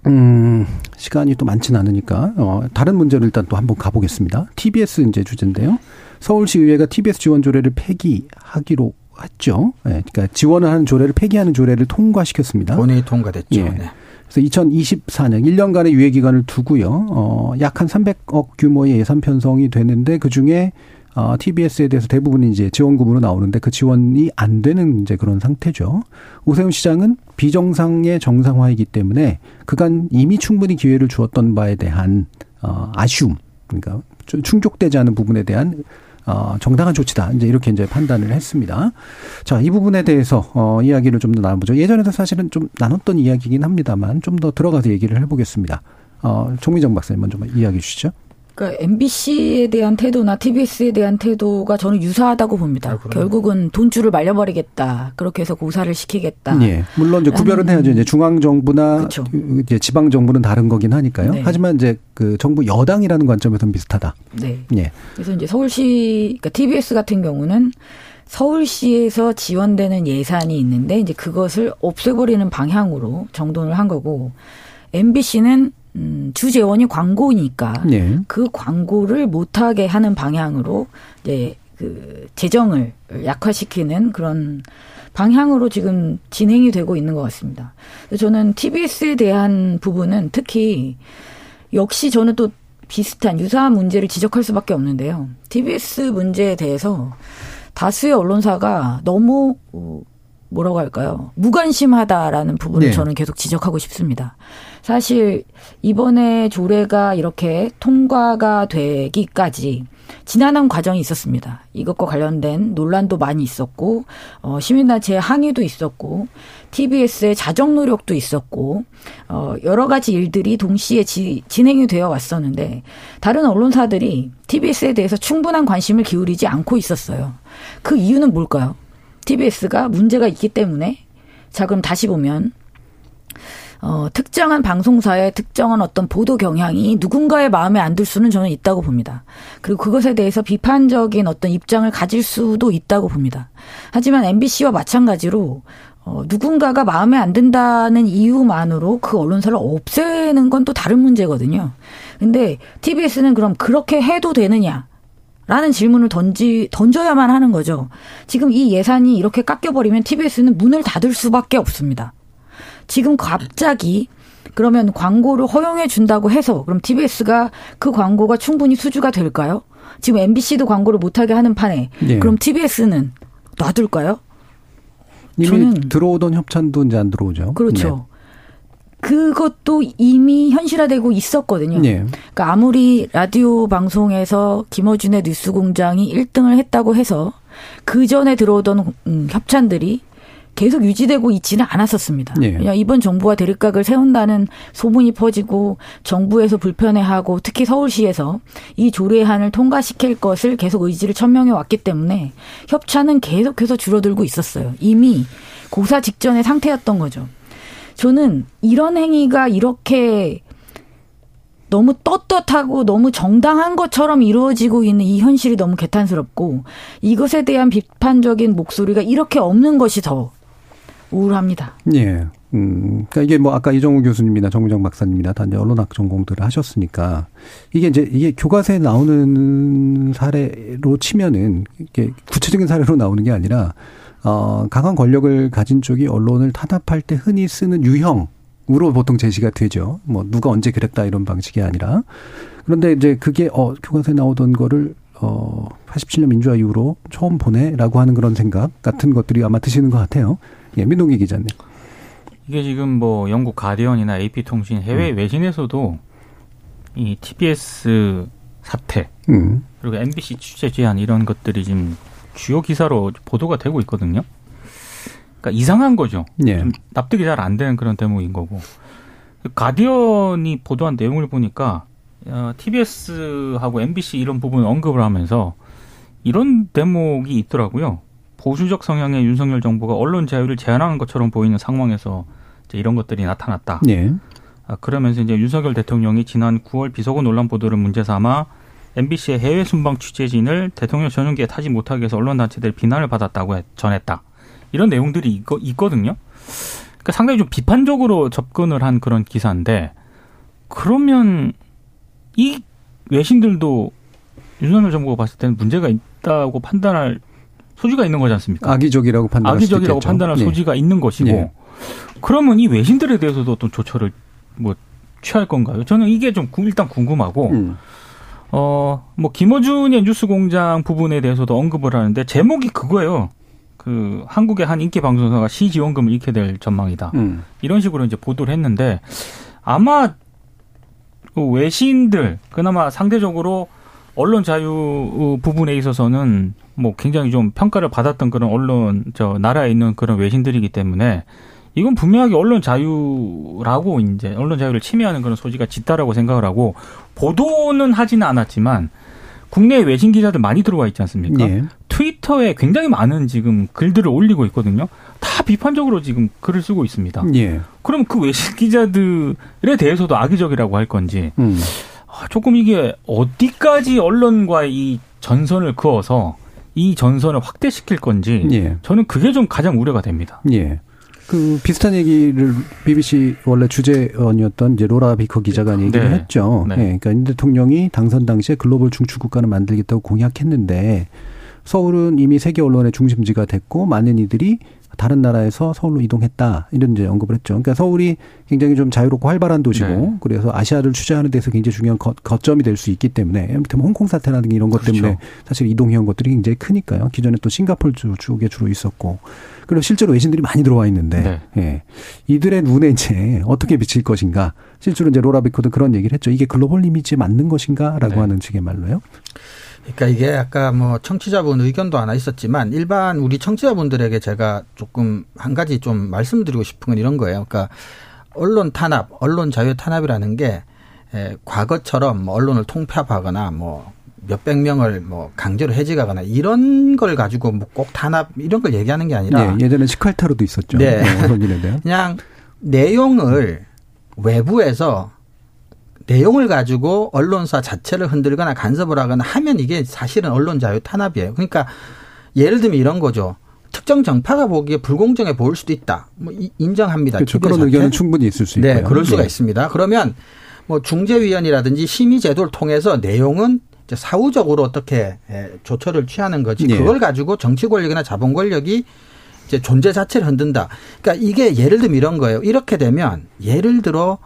음, 시간이 또 많지는 않으니까 어, 다른 문제를 일단 또 한번 가보겠습니다. TBS 이제 주제인데요. 서울시 의회가 TBS 지원 조례를 폐기하기로 했죠. 네, 그러니까 지원을 하는 조례를 폐기하는 조례를 통과시켰습니다. 본회의 통과됐죠. 예. 네. 그래서 2024년 1년간의 유예 기간을 두고요. 어, 약 한 300억 규모의 예산 편성이 되는데 그 중에 어, TBS에 대해서 대부분 이제 지원금으로 나오는데 그 지원이 안 되는 이제 그런 상태죠. 오세훈 시장은 비정상의 정상화이기 때문에 그간 이미 충분히 기회를 주었던 바에 대한 어, 아쉬움, 그러니까 좀 충족되지 않은 부분에 대한 어, 정당한 조치다. 이제 이렇게 이제 판단을 했습니다. 자, 이 부분에 대해서, 어, 이야기를 좀 더 나눠보죠. 예전에도 사실은 좀 나눴던 이야기긴 합니다만 좀 더 들어가서 얘기를 해보겠습니다. 어, 정미정 박사님 먼저 이야기해 주시죠. 그러니까 MBC에 대한 태도나 TBS에 대한 태도가 저는 유사하다고 봅니다. 아? 결국은 돈줄을 말려버리겠다. 그렇게 해서 고사를 시키겠다. 예. 물론 이제 구별은 해야죠. 이제 중앙 정부나 아. 그쵸. 이제 지방 정부는 다른 거긴 하니까요. 네. 하지만 이제 그 정부 여당이라는 관점에서는 비슷하다. 네. 예. 그래서 이제 서울시, 그러니까 TBS 같은 경우는 서울시에서 지원되는 예산이 있는데 이제 그것을 없애버리는 방향으로 정돈을 한 거고 MBC는 음, 주재원이 광고니까 예. 그 광고를 못하게 하는 방향으로 이제 그 재정을 약화시키는 그런 방향으로 지금 진행이 되고 있는 것 같습니다. 저는 TBS에 대한 부분은 특히 역시 저는 또 비슷한 유사한 문제를 지적할 수밖에 없는데요. TBS 문제에 대해서 다수의 언론사가 너무 어, 뭐라고 할까요? 무관심하다라는 부분을 네. 저는 계속 지적하고 싶습니다. 사실 이번에 조례가 이렇게 통과가 되기까지 지난한 과정이 있었습니다. 이것과 관련된 논란도 많이 있었고 어, 시민단체의 항의도 있었고 TBS의 자정 노력도 있었고 어, 여러 가지 일들이 동시에 지, 진행이 되어 왔었는데 다른 언론사들이 TBS에 대해서 충분한 관심을 기울이지 않고 있었어요. 그 이유는 뭘까요? TBS가 문제가 있기 때문에 자 그럼 다시 보면 어, 특정한 방송사의 특정한 어떤 보도 경향이 누군가의 마음에 안 들 수는 저는 있다고 봅니다. 그리고 그것에 대해서 비판적인 어떤 입장을 가질 수도 있다고 봅니다. 하지만 MBC와 마찬가지로 어, 누군가가 마음에 안 든다는 이유만으로 그 언론사를 없애는 건 또 다른 문제거든요. 근데 TBS는 그럼 그렇게 해도 되느냐? 라는 질문을 던지, 던져야만 하는 거죠. 지금 이 예산이 이렇게 깎여버리면 TBS는 문을 닫을 수밖에 없습니다. 지금 갑자기 그러면 광고를 허용해 준다고 해서 그럼 TBS가 그 광고가 충분히 수주가 될까요? 지금 MBC도 광고를 못하게 하는 판에 예. 그럼 TBS는 놔둘까요? 이미 저는- 들어오던 협찬도 이제 안 들어오죠. 그렇죠. 그것도 이미 현실화되고 있었거든요. 네. 예. 그러니까 아무리 라디오 방송에서 김어준의 뉴스공장이 1등을 했다고 해서 그 전에 들어오던 음, 협찬들이 계속 유지되고 있지는 않았었습니다. 예. 이번 정부가 대립각을 세운다는 소문이 퍼지고 정부에서 불편해하고 특히 서울시에서 이 조례안을 통과시킬 것을 계속 의지를 천명해 왔기 때문에 협찬은 계속해서 줄어들고 있었어요. 이미 고사 직전의 상태였던 거죠. 저는 이런 행위가 이렇게 너무 떳떳하고 너무 정당한 것처럼 이루어지고 있는 이 현실이 너무 개탄스럽고 이것에 대한 비판적인 목소리가 이렇게 없는 것이 더 우울합니다. 예. 음, 그러니까 이게 뭐 아까 이정우 교수님이나 정무정 박사님이나 다 이제 언론학 전공들을 하셨으니까 이게 이제 이게 교과서에 나오는 사례로 치면은 이게 구체적인 사례로 나오는 게 아니라 어, 강한 권력을 가진 쪽이 언론을 탄압할 때 흔히 쓰는 유형 으로 보통 제시가 되죠. 뭐 누가 언제 그랬다 이런 방식이 아니라 그런데 이제 그게 어 교과서에 나오던 거를 어 87년 민주화 이후로 처음 보네라고 하는 그런 생각 같은 것들이 아마 드시는 것 같아요. 예, 민동기 기자님. 이게 지금 뭐 영국 가디언이나 AP통신 해외 음. 외신에서도 이 TBS 사태 음. 그리고 MBC 취재 제한 이런 것들이 지금 주요 기사로 보도가 되고 있거든요. 그러니까 이상한 거죠. 예. 좀 납득이 잘 안 되는 그런 대목인 거고. 가디언이 보도한 내용을 보니까 어, TBS하고 MBC 이런 부분 언급을 하면서 이런 대목이 있더라고요. 보수적 성향의 윤석열 정부가 언론 자유를 제한하는 것처럼 보이는 상황에서 이제 이런 것들이 나타났다. 예. 아, 그러면서 이제 윤석열 대통령이 지난 9월 비서고 논란 보도를 문제 삼아 MBC의 해외 순방 취재진을 대통령 전용기에 타지 못하게 해서 언론 단체들 비난을 받았다고 해- 전했다. 이런 내용들이 있거, 있거든요. 그러니까 상당히 좀 비판적으로 접근을 한 그런 기사인데 그러면 이 외신들도 윤석열 정부가 봤을 때는 문제가 있다고 판단할 소지가 있는 거지 않습니까? 악의적이라고 판단할 악의적이라고. 판단할 예. 소지가 있는 것이고 예. 그러면 이 외신들에 대해서도 어떤 조처를 뭐 취할 건가요? 저는 이게 좀 구- 일단 궁금하고 음. 어뭐 김어준의 뉴스공장 부분에 대해서도 언급을 하는데 제목이 그거예요. 그 한국의 한 인기 방송사가 시 지원금을 잃게 될 전망이다. 음. 이런 식으로 이제 보도를 했는데 아마 그 외신들 그나마 상대적으로 언론 자유 부분에 있어서는 뭐 굉장히 좀 평가를 받았던 그런 언론 저 나라에 있는 그런 외신들이기 때문에 이건 분명하게 언론 자유라고 이제 언론 자유를 침해하는 그런 소지가 짙다라고 생각을 하고 보도는 하지는 않았지만 국내 외신 기자들 많이 들어와 있지 않습니까? 예. 트위터에 굉장히 많은 지금 글들을 올리고 있거든요. 다 비판적으로 지금 글을 쓰고 있습니다. 예. 그럼 그 외신 기자들에 대해서도 악의적이라고 할 건지 음. 아, 조금 이게 어디까지 언론과의 이 전선을 그어서 이 전선을 확대시킬 건지 예. 저는 그게 좀 가장 우려가 됩니다. 예. 그 비슷한 얘기를 BBC 원래 주재원이었던 이제 로라 비커 기자가 얘기를 네. 했죠. 네. 예. 그러니까 윤 대통령이 당선 당시에 글로벌 중추 국가를 만들겠다고 공약했는데 서울은 이미 세계 언론의 중심지가 됐고 많은 이들이 다른 나라에서 서울로 이동했다 이런 이제 언급을 했죠. 그러니까 서울이 굉장히 좀 자유롭고 활발한 도시고 네. 그래서 아시아를 취재하는 데서 굉장히 중요한 거, 거점이 될 수 있기 때문에 예를들면 홍콩 사태라든지 이런 것 때문에 그렇죠. 사실 이동형 것들이 굉장히 크니까요. 기존에 또 주- 쪽에 주로 있었고 그리고 실제로 외신들이 많이 들어와 있는데 네. 예. 이들의 눈에 이제 어떻게 비칠 것인가 실제로 이제 로라 비코도 그런 얘기를 했죠. 이게 글로벌 이미지에 맞는 것인가라고 네. 하는 식의 말로요. 그러니까 이게 아까 뭐 청취자분 의견도 하나 있었지만 일반 우리 청취자분들에게 제가 조금 한 가지 좀 말씀드리고 싶은 건 이런 거예요. 그러니까 언론 탄압, 언론 자유 탄압이라는 게 에, 과거처럼 뭐 언론을 통폐합하거나 뭐 몇백 명을 뭐 강제로 해직하거나 이런 걸 가지고 뭐 꼭 탄압 이런 걸 얘기하는 게 아니라 예, 예전에 시칼타로도 있었죠. 네. 대한. 그냥 내용을 외부에서 내용을 가지고 언론사 자체를 흔들거나 간섭을 하거나 하면 이게 사실은 언론 자유 탄압이에요. 그러니까 예를 들면 이런 거죠. 특정 정파가 보기에 불공정해 보일 수도 있다. 뭐 인정합니다. 그렇죠. 그런 의견은 충분히 있을 수 있고요. 네, 그럴 수가 네. 있습니다. 그러면 뭐 중재위원이라든지 심의 제도를 통해서 내용은 사후적으로 어떻게 예, 조처를 취하는 거지. 네. 그걸 가지고 정치 권력이나 자본 권력이 이제 존재 자체를 흔든다. 그러니까 이게 예를 들면 이런 거예요. 이렇게 되면 예를 들어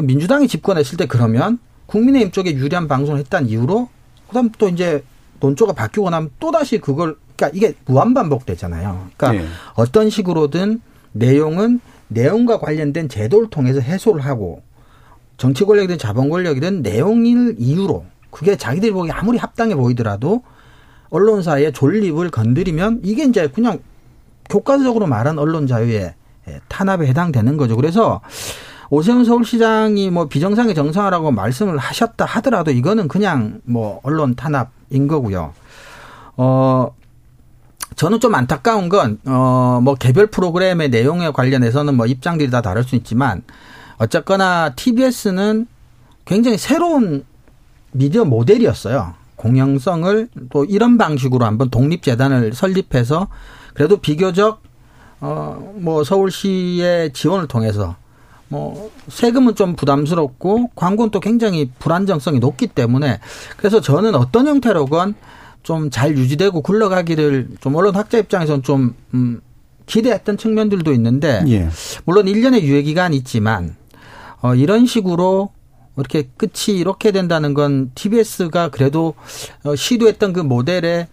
민주당이 집권했을 때 그러면 국민의힘 쪽에 유리한 방송을 했다는 이유로 그다음 또 이제 논조가 바뀌고 나면 또 다시 그걸 그러니까 이게 무한 반복되잖아요. 그러니까 네. 어떤 식으로든 내용은 내용과 관련된 제도를 통해서 해소를 하고 정치 권력이든 자본 권력이든 내용을 이유로 그게 자기들이 보기 아무리 합당해 보이더라도 언론사의 존립을 건드리면 이게 이제 그냥 교과서적으로 말한 언론 자유의 탄압에 해당되는 거죠. 그래서 오세훈 서울시장이 뭐 비정상의 정상화라고 말씀을 하셨다 하더라도 이거는 그냥 뭐 언론 탄압인 거고요. 어, 저는 좀 안타까운 건, 어, 뭐 개별 프로그램의 내용에 관련해서는 뭐 입장들이 다 다를 수 있지만 어쨌거나 TBS는 굉장히 새로운 미디어 모델이었어요. 공영성을 또 이런 방식으로 한번 독립재단을 설립해서 그래도 비교적 어 뭐 서울시의 지원을 통해서 뭐 세금은 좀 부담스럽고 광고는 또 굉장히 불안정성이 높기 때문에 그래서 저는 어떤 형태로건 좀 잘 유지되고 굴러가기를 좀 언론 학자 입장에서는 좀 음, 기대했던 측면들도 있는데 예. 물론 1년의 유예 기간이 있지만 어 이런 식으로 이렇게 끝이 이렇게 된다는 건 TBS가 그래도 어, 시도했던 그 모델에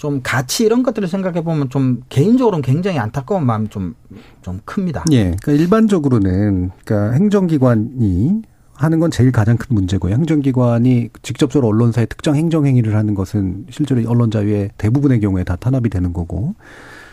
좀 가치 이런 것들을 생각해 보면 좀 개인적으로는 굉장히 안타까운 마음이 좀, 좀 큽니다. 예. 그러니까 일반적으로는 그러니까 행정기관이 하는 건 제일 가장 큰 문제고요. 행정기관이 직접적으로 언론사의 특정 행정행위를 하는 것은 실제로 언론 자유의 대부분의 경우에 다 탄압이 되는 거고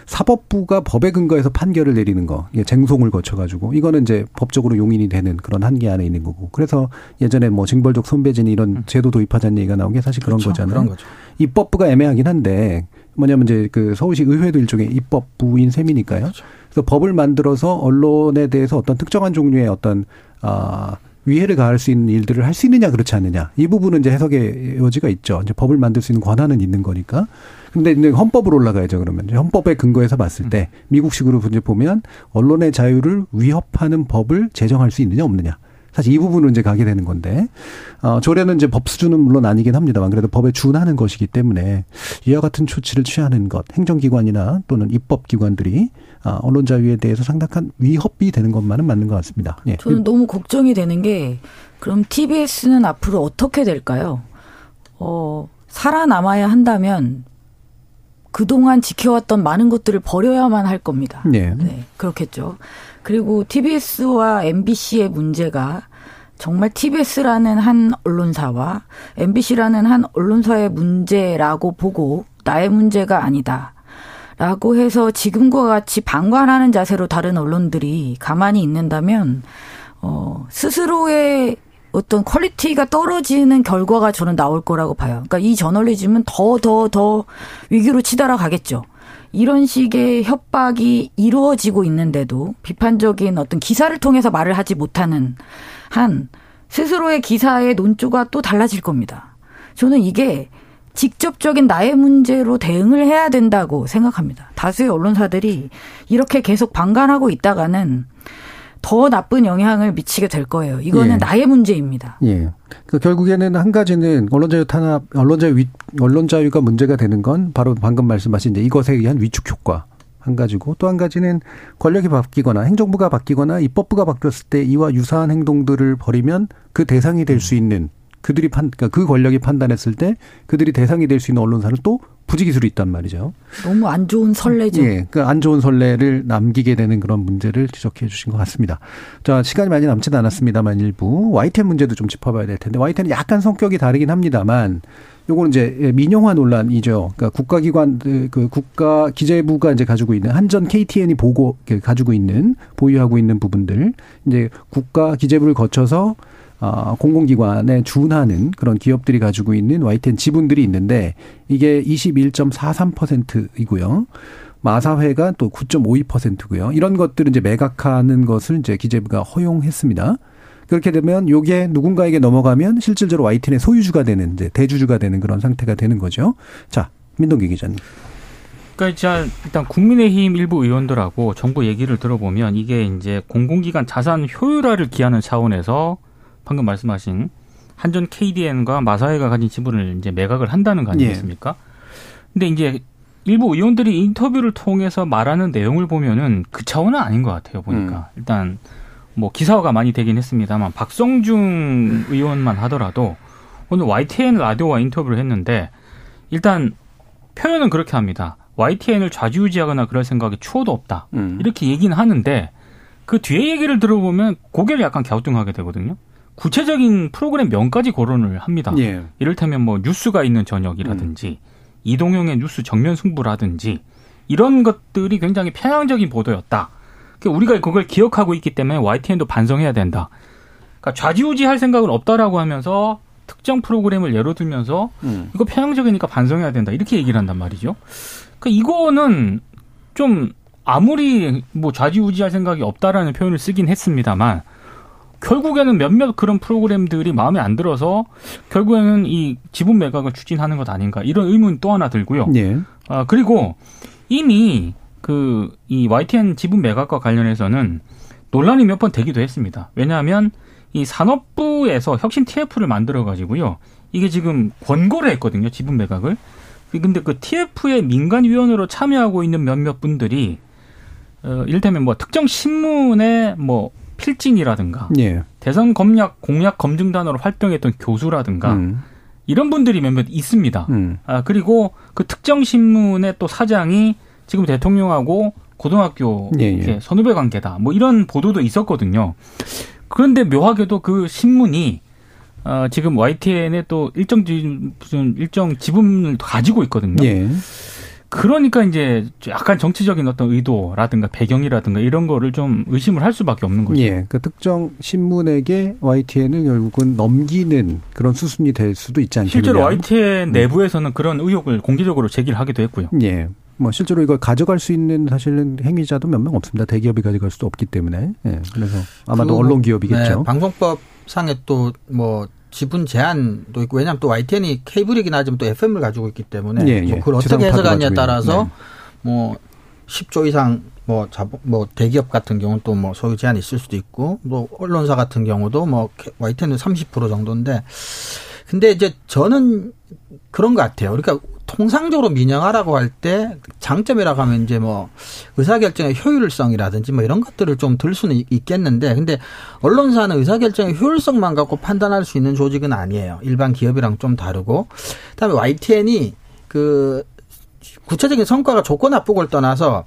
사법부가 법에 근거해서 판결을 내리는 거, 쟁송을 거쳐가지고 이거는 이제 법적으로 용인이 되는 그런 한계 안에 있는 거고. 그래서 예전에 뭐 징벌적 손배진 이런 음. 제도 도입하자는 얘기가 나온 게 사실 그런 그렇죠. 거잖아요. 그런 거죠. 입법부가 애매하긴 한데 뭐냐면 이제 그 서울시 의회도 일종의 입법부인 셈이니까요. 그렇죠. 그래서 법을 만들어서 언론에 대해서 어떤 특정한 종류의 어떤 아 위해를 가할 수 있는 일들을 할 수 있느냐 그렇지 않느냐 이 부분은 이제 해석의 여지가 있죠. 이제 법을 만들 수 있는 권한은 있는 거니까. 근데 이제 헌법으로 올라가야죠. 그러면 헌법에 근거해서 봤을 때 음. 미국식으로 이제 보면 언론의 자유를 위협하는 법을 제정할 수 있느냐 없느냐. 사실 이 부분은 이제 가게 되는 건데 어, 조례는 이제 법 수준은 물론 아니긴 합니다만 그래도 법에 준하는 것이기 때문에 이와 같은 조치를 취하는 것 행정기관이나 또는 입법기관들이 아, 언론 자유에 대해서 상당한 위협이 되는 것만은 맞는 것 같습니다. 예. 저는 너무 걱정이 되는 게 그럼 TBS는 앞으로 어떻게 될까요? 어, 살아남아야 한다면 그동안 지켜왔던 많은 것들을 버려야만 할 겁니다. 네. 네. 그렇겠죠. 그리고 TBS와 MBC의 문제가 정말 TBS라는 한 언론사와 MBC라는 한 언론사의 문제라고 보고 나의 문제가 아니다. 라고 해서 지금과 같이 방관하는 자세로 다른 언론들이 가만히 있는다면, 어, 스스로의 어떤 quality가 떨어지는 결과가 저는 나올 거라고 봐요. 그러니까 이 저널리즘은 더, 더, 더 위기로 치달아 가겠죠. 이런 식의 협박이 이루어지고 있는데도 비판적인 어떤 기사를 통해서 말을 하지 못하는 한 스스로의 기사의 논조가 또 달라질 겁니다. 저는 이게 직접적인 나의 문제로 대응을 해야 된다고 생각합니다. 다수의 언론사들이 이렇게 계속 방관하고 있다가는 더 나쁜 영향을 미치게 될 거예요. 이거는 예. 나의 문제입니다. 예. 그 결국에는 한 가지는 언론자유 탄압, 언론자유 위, 언론자유가 문제가 되는 건 바로 방금 말씀하신 이제 이것에 의한 위축 효과. 한 가지고 또 한 가지는 권력이 바뀌거나 행정부가 바뀌거나 입법부가 바뀌었을 때 이와 유사한 행동들을 벌이면 그 대상이 될 수 있는 그들이 판, 그러니까 그 권력이 판단했을 때 그들이 대상이 될 수 있는 언론사를 또 부지기수로 있단 말이죠. 너무 안 좋은 선례죠. 예. 그안 좋은 선례를 남기게 되는 그런 문제를 지적해 주신 것 같습니다. 자, 시간이 많이 남지는 않았습니다만 일부 YTN 문제도 좀 짚어봐야 될 텐데 YTN은 약간 성격이 다르긴 합니다만 요거는 이제 민영화 논란이죠. 그러니까 국가기관 그 국가 기재부가 이제 가지고 있는 한전 KTN이 보고 가지고 있는 보유하고 있는 부분들 이제 국가 기재부를 거쳐서 어, 공공기관에 준하는 그런 기업들이 가지고 있는 YTN 지분들이 있는데 이게 21.43%이고요. 마사회가 또 9.52%고요. 이런 것들은 이제 매각하는 것을 이제 기재부가 허용했습니다. 그렇게 되면 요게 누군가에게 넘어가면 실질적으로 YTN의 소유주가 되는 이제 대주주가 되는 그런 상태가 되는 거죠. 자, 민동기 기자님. 그러니까 일단 국민의힘 일부 의원들하고 정부 얘기를 들어보면 이게 이제 공공기관 자산 효율화를 기하는 차원에서 방금 말씀하신 한전 KDN과 마사회가 가진 지분을 이제 매각을 한다는 거 아니겠습니까? 예. 근데 이제 일부 의원들이 인터뷰를 통해서 말하는 내용을 보면은 그 차원은 아닌 것 같아요. 보니까 음. 일단 뭐 기사화가 많이 되긴 했습니다만 박성중 의원만 하더라도 오늘 YTN 라디오와 인터뷰를 했는데 일단 표현은 그렇게 합니다. YTN을 좌지우지하거나 그럴 생각이 추호도 없다. 음. 이렇게 얘기는 하는데 그 뒤에 얘기를 들어보면 고개를 약간 갸우뚱하게 되거든요. 구체적인 프로그램 명까지 거론을 합니다. 예. 이를테면 뭐 뉴스가 있는 저녁이라든지 음. 이동형의 뉴스 정면 승부라든지 이런 것들이 굉장히 편향적인 보도였다. 그러니까 우리가 그걸 기억하고 있기 때문에 YTN도 반성해야 된다. 그러니까 좌지우지할 생각은 없다라고 하면서 특정 프로그램을 예로 들면서 음. 이거 편향적이니까 반성해야 된다 이렇게 얘기를 한단 말이죠. 그 이거는 좀 아무리 뭐 좌지우지할 생각이 없다라는 표현을 쓰긴 했습니다만 결국에는 몇몇 그런 프로그램들이 마음에 안 들어서 결국에는 이 지분 매각을 추진하는 것 아닌가 이런 의문 또 하나 들고요. 예. 아 그리고 이미 그 이 YTN 지분 매각과 관련해서는 논란이 몇 번 되기도 했습니다. 왜냐하면 이 산업부에서 혁신 TF를 만들어 가지고요. 이게 지금 권고를 했거든요. 지분 매각을. 근데 그 TF의 민간 위원으로 참여하고 있는 몇몇 분들이 어, 이를테면 뭐 특정 신문의 뭐 필진이라든가 예. 대선 검약 공약 검증단으로 활동했던 교수라든가 음. 이런 분들이 몇몇 있습니다. 음. 아 그리고 그 특정 신문의 또 사장이 지금 대통령하고 고등학교 예, 예. 선후배 관계다. 뭐 이런 보도도 있었거든요. 그런데 묘하게도 그 신문이 어, 지금 YTN에 또 일정 무슨 일정 지분을 가지고 있거든요. 예. 그러니까 이제 약간 정치적인 어떤 의도라든가 배경이라든가 이런 거를 좀 의심을 할 수밖에 없는 거죠. 예. 그 특정 신문에게 YTN을 결국은 넘기는 그런 수순이 될 수도 있지 않겠냐. 실제로 YTN 음. 내부에서는 그런 의혹을 공개적으로 제기를 하기도 했고요. 예. 뭐 실제로 이걸 가져갈 수 있는 사실은 행위자도 몇 명 없습니다. 대기업이 가져갈 수도 없기 때문에. 예. 그래서 아마도 그, 언론 기업이겠죠. 네, 방송법 상에 또 뭐 지분 제한도 있고 왜냐하면 또 YTN이 케이블이긴 하지만 또 FM을 가지고 있기 때문에 예, 예. 뭐 그걸 어떻게 해석하느냐에 따라서 네. 뭐 10조 이상 뭐 자본 뭐 대기업 같은 경우는 또 뭐 소유 제한이 있을 수도 있고 뭐 언론사 같은 경우도 뭐 YTN은 30% 정도인데 근데 이제 저는 그런 것 같아요. 그러니까 통상적으로 민영화라고 할 때 장점이라고 하면 이제 뭐 의사결정의 효율성이라든지 뭐 이런 것들을 좀 들 수는 있겠는데 근데 언론사는 의사결정의 효율성만 갖고 판단할 수 있는 조직은 아니에요. 일반 기업이랑 좀 다르고 그다음에 YTN이 그 구체적인 성과가 좋고 나쁘고를 떠나서 어,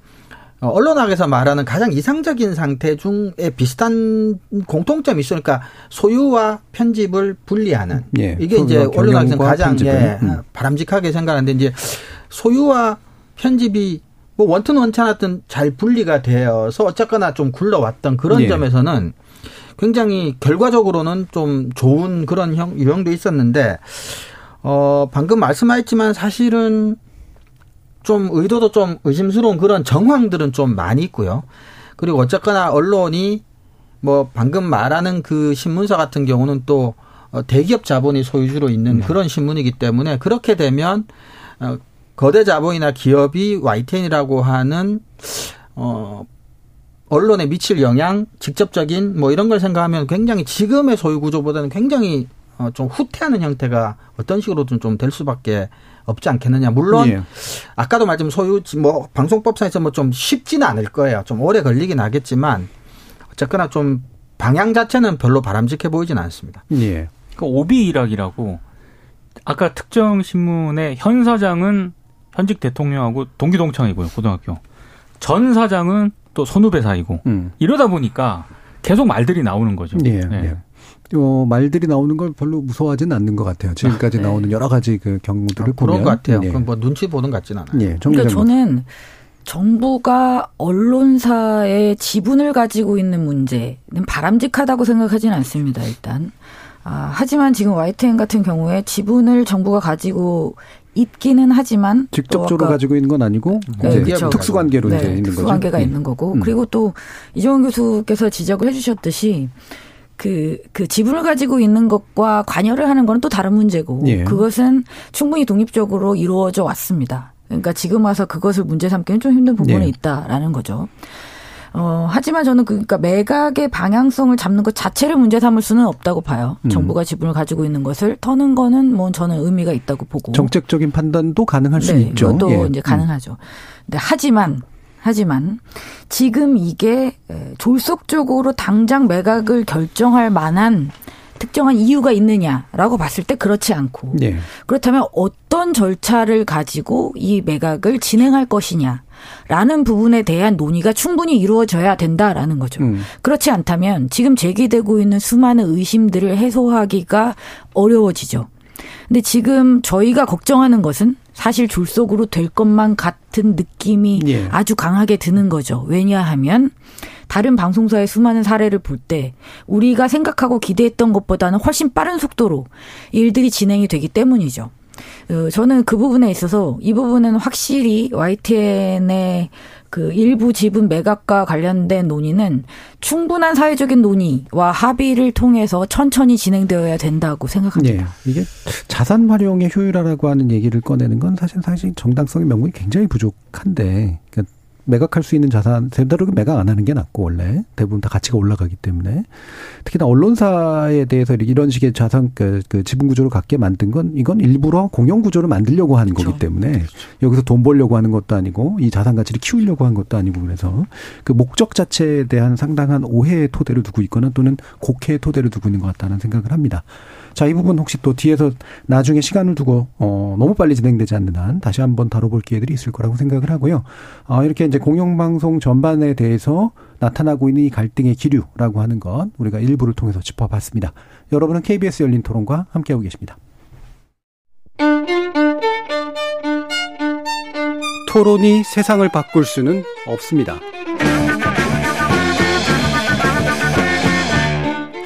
언론학에서 말하는 가장 이상적인 상태 중에 비슷한 공통점이 있으니까 소유와 편집을 분리하는 예, 이게 이제 언론학에서 가장 예, 음. 바람직하게 생각하는데 이제 소유와 편집이 뭐 원튼 원찮았던 잘 분리가 되어서 어쨌거나 좀 굴러왔던 그런 예. 점에서는 굉장히 결과적으로는 좀 좋은 그런 형 유형도 있었는데 어 방금 말씀하셨지만 사실은 좀 의도도 좀 의심스러운 그런 정황들은 좀 많이 있고요. 그리고 어쨌거나 언론이 뭐 방금 말하는 그 신문사 같은 경우는 또 어, 대기업 자본이 소유주로 있는 네. 그런 신문이기 때문에 그렇게 되면 어, 거대 자본이나 기업이 YTN이라고 하는 어 언론에 미칠 영향, 직접적인 뭐 이런 걸 생각하면 굉장히 지금의 소유 구조보다는 굉장히 어 좀 후퇴하는 형태가 어떤 식으로든 좀 될 수밖에 없지 않겠느냐. 물론 예. 아까도 말씀 소유 뭐 방송법상에서 뭐 좀 쉽지는 않을 거예요. 좀 오래 걸리긴 하겠지만 어쨌거나 좀 방향 자체는 별로 바람직해 보이진 않습니다. 예. 그 오비 일학이라고 아까 특정 신문의 현 사장은 현직 대통령하고 동기 동창이고요 고등학교 전 사장은 또 선후배 사이고 음. 이러다 보니까 계속 말들이 나오는 거죠. 예. 네. 예. 어, 말들이 나오는 걸 별로 무서워하지는 않는 것 같아요. 지금까지 아, 네. 나오는 여러 가지 그 경우들을 아, 보면 그런 것 같아요. 네. 그럼 뭐 눈치 보는 것 같지는 않아요. 네, 그러니까 저는 정부가 언론사의 지분을 가지고 있는 문제는 바람직하다고 생각하지는 않습니다. 일단. 아, 하지만 지금 YTN 같은 경우에 지분을 정부가 가지고 있기는 하지만 직접적으로 가지고 있는 건 아니고 네, 그렇죠. 특수관계로 네, 이제 있는 거죠. 특수관계가 음. 있는 거고 음. 그리고 또 이종훈 교수께서 지적을 해주셨듯이 그, 그 지분을 가지고 있는 것과 관여를 하는 건 또 다른 문제고 예. 그것은 충분히 독립적으로 이루어져 왔습니다. 그러니까 지금 와서 그것을 문제 삼기는 좀 힘든 부분이 예. 있다라는 거죠. 어, 하지만 저는 그, 그러니까 매각의 방향성을 잡는 것 자체를 문제 삼을 수는 없다고 봐요. 음. 정부가 지분을 가지고 있는 것을 터는 거는 뭐 저는 의미가 있다고 보고. 정책적인 판단도 가능할 수 네, 있죠. 그것도 예. 이제 가능하죠. 근데 하지만 하지만 지금 이게 에, 졸속적으로 당장 매각을 결정할 만한 특정한 이유가 있느냐라고 봤을 때 그렇지 않고 예. 그렇다면 어떤 절차를 가지고 이 매각을 진행할 것이냐 라는 부분에 대한 논의가 충분히 이루어져야 된다라는 거죠. 음. 그렇지 않다면 지금 제기되고 있는 수많은 의심들을 해소하기가 어려워지죠. 근데 지금 저희가 걱정하는 것은 사실 졸속으로 될 것만 같은 느낌이 예. 아주 강하게 드는 거죠. 왜냐하면 다른 방송사의 수많은 사례를 볼 때 우리가 생각하고 기대했던 것보다는 훨씬 빠른 속도로 일들이 진행이 되기 때문이죠. 어, 저는 그 부분에 있어서 이 부분은 확실히 YTN의 그 일부 지분 매각과 관련된 논의는 충분한 사회적인 논의와 합의를 통해서 천천히 진행되어야 된다고 생각합니다. 예. 이게 자산 활용의 효율화라고 하는 얘기를 꺼내는 건 사실 사실 정당성의 명분이 굉장히 부족한데 그러니까 매각할 수 있는 자산 제대로 매각 안 하는 게 낫고 원래. 대부분 다 가치가 올라가기 때문에. 특히나 언론사에 대해서 이런 식의 자산 그, 그 지분 구조를 갖게 만든 건 이건 일부러 공영 구조를 만들려고 하는 거기 때문에 여기서 돈 벌려고 하는 것도 아니고 이 자산 가치를 키우려고 한 것도 아니고 그래서 그 목적 자체에 대한 상당한 오해의 토대를 두고 있거나 또는 곡해의 토대를 두고 있는 것 같다는 생각을 합니다. 자, 이 부분 혹시 또 뒤에서 나중에 시간을 두고 어 너무 빨리 진행되지 않는 한 다시 한번 다뤄볼 기회들이 있을 거라고 생각을 하고요. 어 이렇게 이제 공영방송 전반에 대해서 나타나고 있는 이 갈등의 기류라고 하는 것 우리가 일부를 통해서 짚어봤습니다. 여러분은 KBS 열린 토론과 함께하고 계십니다. 토론이 세상을 바꿀 수는 없습니다.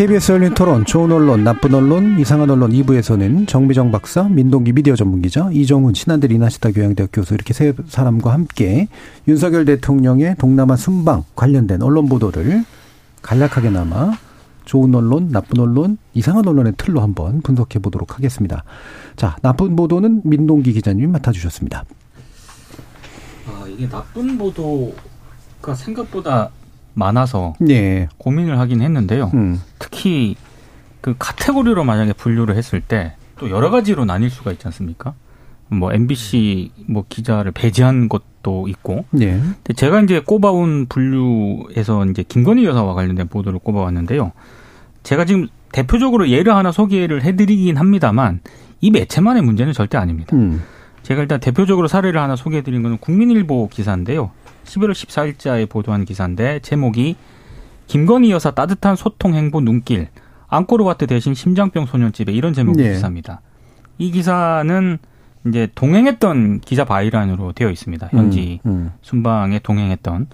KBS 열린 토론, 좋은 언론, 나쁜 언론, 이상한 언론 2부에서는 정비정 박사, 민동기 미디어 전문기자, 이정훈, 신한대 리나시타 교양대학 교수 이렇게 세 사람과 함께 윤석열 대통령의 동남아 순방 관련된 언론 보도를 간략하게나마 좋은 언론, 나쁜 언론, 이상한 언론의 틀로 한번 분석해 보도록 하겠습니다. 자, 나쁜 보도는 민동기 기자님이 맡아주셨습니다. 아, 이게 나쁜 보도가 생각보다 많아서 예. 고민을 하긴 했는데요. 음. 특히 그 카테고리로 만약에 분류를 했을 때 또 여러 가지로 나뉠 수가 있지 않습니까? 뭐 MBC 뭐 기자를 배제한 것도 있고. 예. 근데 제가 이제 꼽아온 분류에서 이제 김건희 여사와 관련된 보도를 꼽아왔는데요. 제가 지금 대표적으로 예를 하나 소개를 해드리긴 합니다만 이 매체만의 문제는 절대 아닙니다. 음. 제가 일단 대표적으로 사례를 하나 소개해드린 것은 국민일보 기사인데요. 11월 14일자에 보도한 기사인데 제목이 김건희 여사 따뜻한 소통 행보 눈길 앙코르와트 대신 심장병 소년 집에 이런 제목의 예. 기사입니다. 이 기사는 이제 동행했던 기자 byline으로 되어 있습니다. 현지 음. 순방에 동행했던.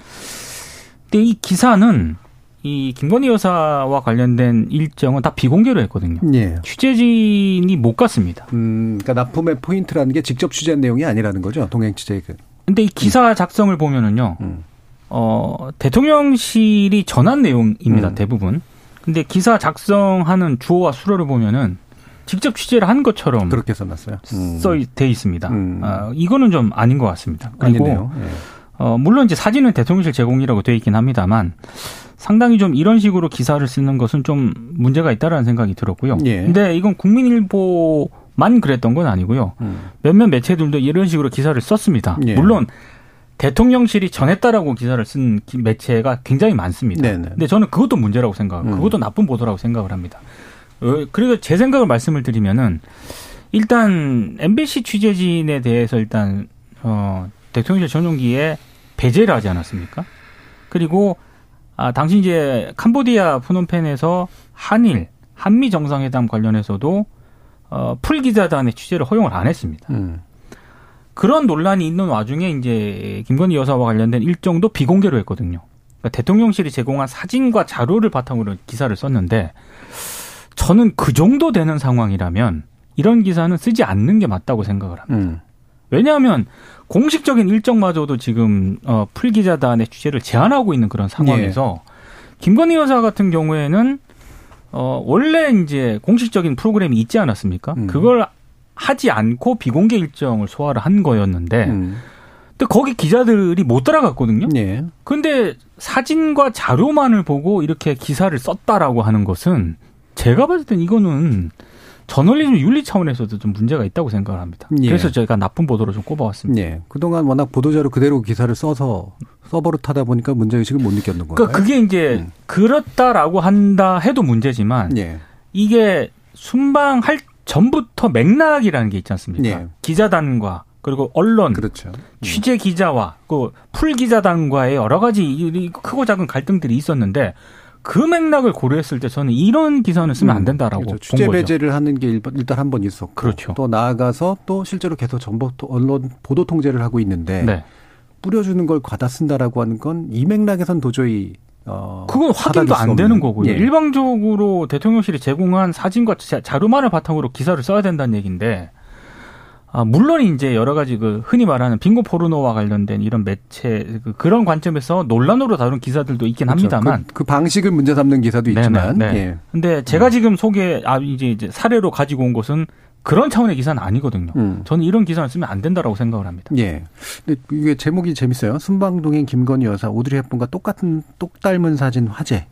근데 이 기사는 이 김건희 여사와 관련된 일정은 다 비공개로 했거든요. 음. 예. 취재진이 못 갔습니다. 음, 그러니까 납품의 포인트라는 게 직접 취재한 내용이 아니라는 거죠. 동행 취재 그. 근데 이 기사 작성을 보면은요, 음. 어, 대통령실이 전한 내용입니다, 음. 대부분. 근데 기사 작성하는 주어와 수로를 보면은 직접 취재를 한 것처럼 그렇게 써놨어요. 음. 써돼 있습니다. 음. 아, 이거는 좀 아닌 것 같습니다. 그리고. 예. 어, 물론 이제 사진은 대통령실 제공이라고 되어 있긴 합니다만 상당히 좀 이런 식으로 기사를 쓰는 것은 좀 문제가 있다라는 생각이 들었고요. 예. 근데 이건 국민일보 만 그랬던 건 아니고요. 음. 몇몇 매체들도 이런 식으로 기사를 썼습니다. 예. 물론 대통령실이 전했다라고 기사를 쓴 기- 매체가 굉장히 많습니다. 네네. 근데 저는 그것도 문제라고 생각하고 음. 그것도 나쁜 보도라고 생각을 합니다. 어, 그리고 제 생각을 말씀을 드리면은 일단 MBC 취재진에 대해서 일단 어, 대통령실 전용기에 배제를 하지 않았습니까? 그리고 아, 당시 이제 캄보디아 푸놈펜에서 한일 한미 정상회담 관련해서도 어, 풀 기자단의 취재를 허용을 안 했습니다. 음. 그런 논란이 있는 와중에 이제 김건희 여사와 관련된 일정도 비공개로 했거든요. 그러니까 대통령실이 제공한 사진과 자료를 바탕으로 기사를 썼는데 저는 그 정도 되는 상황이라면 이런 기사는 쓰지 않는 게 맞다고 생각을 합니다. 음. 왜냐하면 공식적인 일정마저도 지금 어, 풀기자단의 취재를 제한하고 있는 그런 상황에서 김건희 여사 같은 경우에는 어, 원래 이제 공식적인 프로그램이 있지 않았습니까? 음. 그걸 하지 않고 비공개 일정을 소화를 한 거였는데, 음. 근데 거기 기자들이 못 따라갔거든요. 예. 근데 사진과 자료만을 보고 이렇게 기사를 썼다라고 하는 것은 제가 봤을 땐 이거는 저널리즘 윤리 차원에서도 좀 문제가 있다고 생각을 합니다. 예. 그래서 제가 나쁜 보도로 좀 꼽아왔습니다. 예. 그동안 워낙 보도자료 그대로 기사를 써서 서버로 타다 보니까 문제 의식을 못 느꼈는 거예요. 그러니까 그게 이제 음. 그렇다라고 한다 해도 문제지만 예. 이게 순방할 전부터 맥락이라는 게 있지 않습니까? 예. 기자단과 그리고 언론, 그렇죠. 취재 기자와 그 풀 기자단과의 여러 가지 이 크고 작은 갈등들이 있었는데 그 맥락을 고려했을 때 저는 이런 기사는 쓰면 안 된다라고 그렇죠. 본 취재. 배제를 하는 게 일단 한 번 있었고 그렇죠. 또 나아가서 또 실제로 계속 정보 토- 언론 보도 통제를 하고 있는데 네. 뿌려주는 걸 과다 쓴다라고 하는 건 이 맥락에선 도저히 어 그건 확인도 안 없는. 되는 거고요. 예. 일방적으로 대통령실이 제공한 사진과 자- 자료만을 바탕으로 기사를 써야 된다는 얘기인데, 아, 물론 이제 여러 가지 그 흔히 말하는 빙고 포르노와 관련된 이런 매체 그 그런 관점에서 논란으로 다룬 기사들도 있긴 그렇죠. 합니다만, 그, 그 방식을 문제 삼는 기사도 네네, 있지만 네. 예. 근데 제가 지금 소개 아 이제 이제 사례로 가지고 온 것은 그런 차원의 기사는 아니거든요. 음. 저는 이런 기사를 쓰면 안 된다라고 생각을 합니다. 예. 근데 이게 제목이 재밌어요. 순방동행 김건희 여사 오드리 헵번과 똑같은 똑 닮은 사진 화제.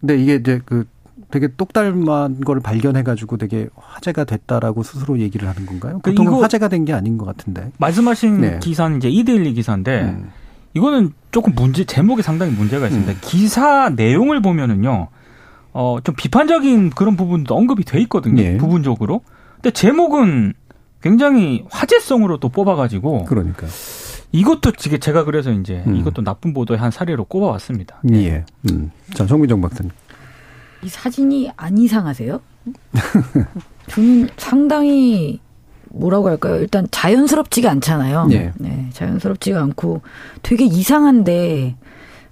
근데 이게 이제 그 되게 똑 닮은 걸 발견해 가지고 되게 화제가 됐다라고 스스로 얘기를 하는 건가요? 그 보통은 이거- 화제가 된 게 아닌 것 같은데. 말씀하신 네. 기사는 이제 이데일리 기사인데 음. 이거는 조금 문제 제목에 상당히 문제가 있습니다. 음. 기사 내용을 보면은요, 어 좀 비판적인 그런 부분도 언급이 돼 있거든요. 예. 부분적으로. 근데 제목은 굉장히 화제성으로 또 뽑아가지고 그러니까. 이것도 제가 그래서 이제 음. 이것도 나쁜 보도의 한 사례로 꼽아왔습니다. 예. 음. 자, 정민정 박사님. 이 사진이 안 이상하세요? 저는 상당히 뭐라고 할까요? 일단 자연스럽지가 않잖아요. 예. 네, 자연스럽지가 않고 되게 이상한데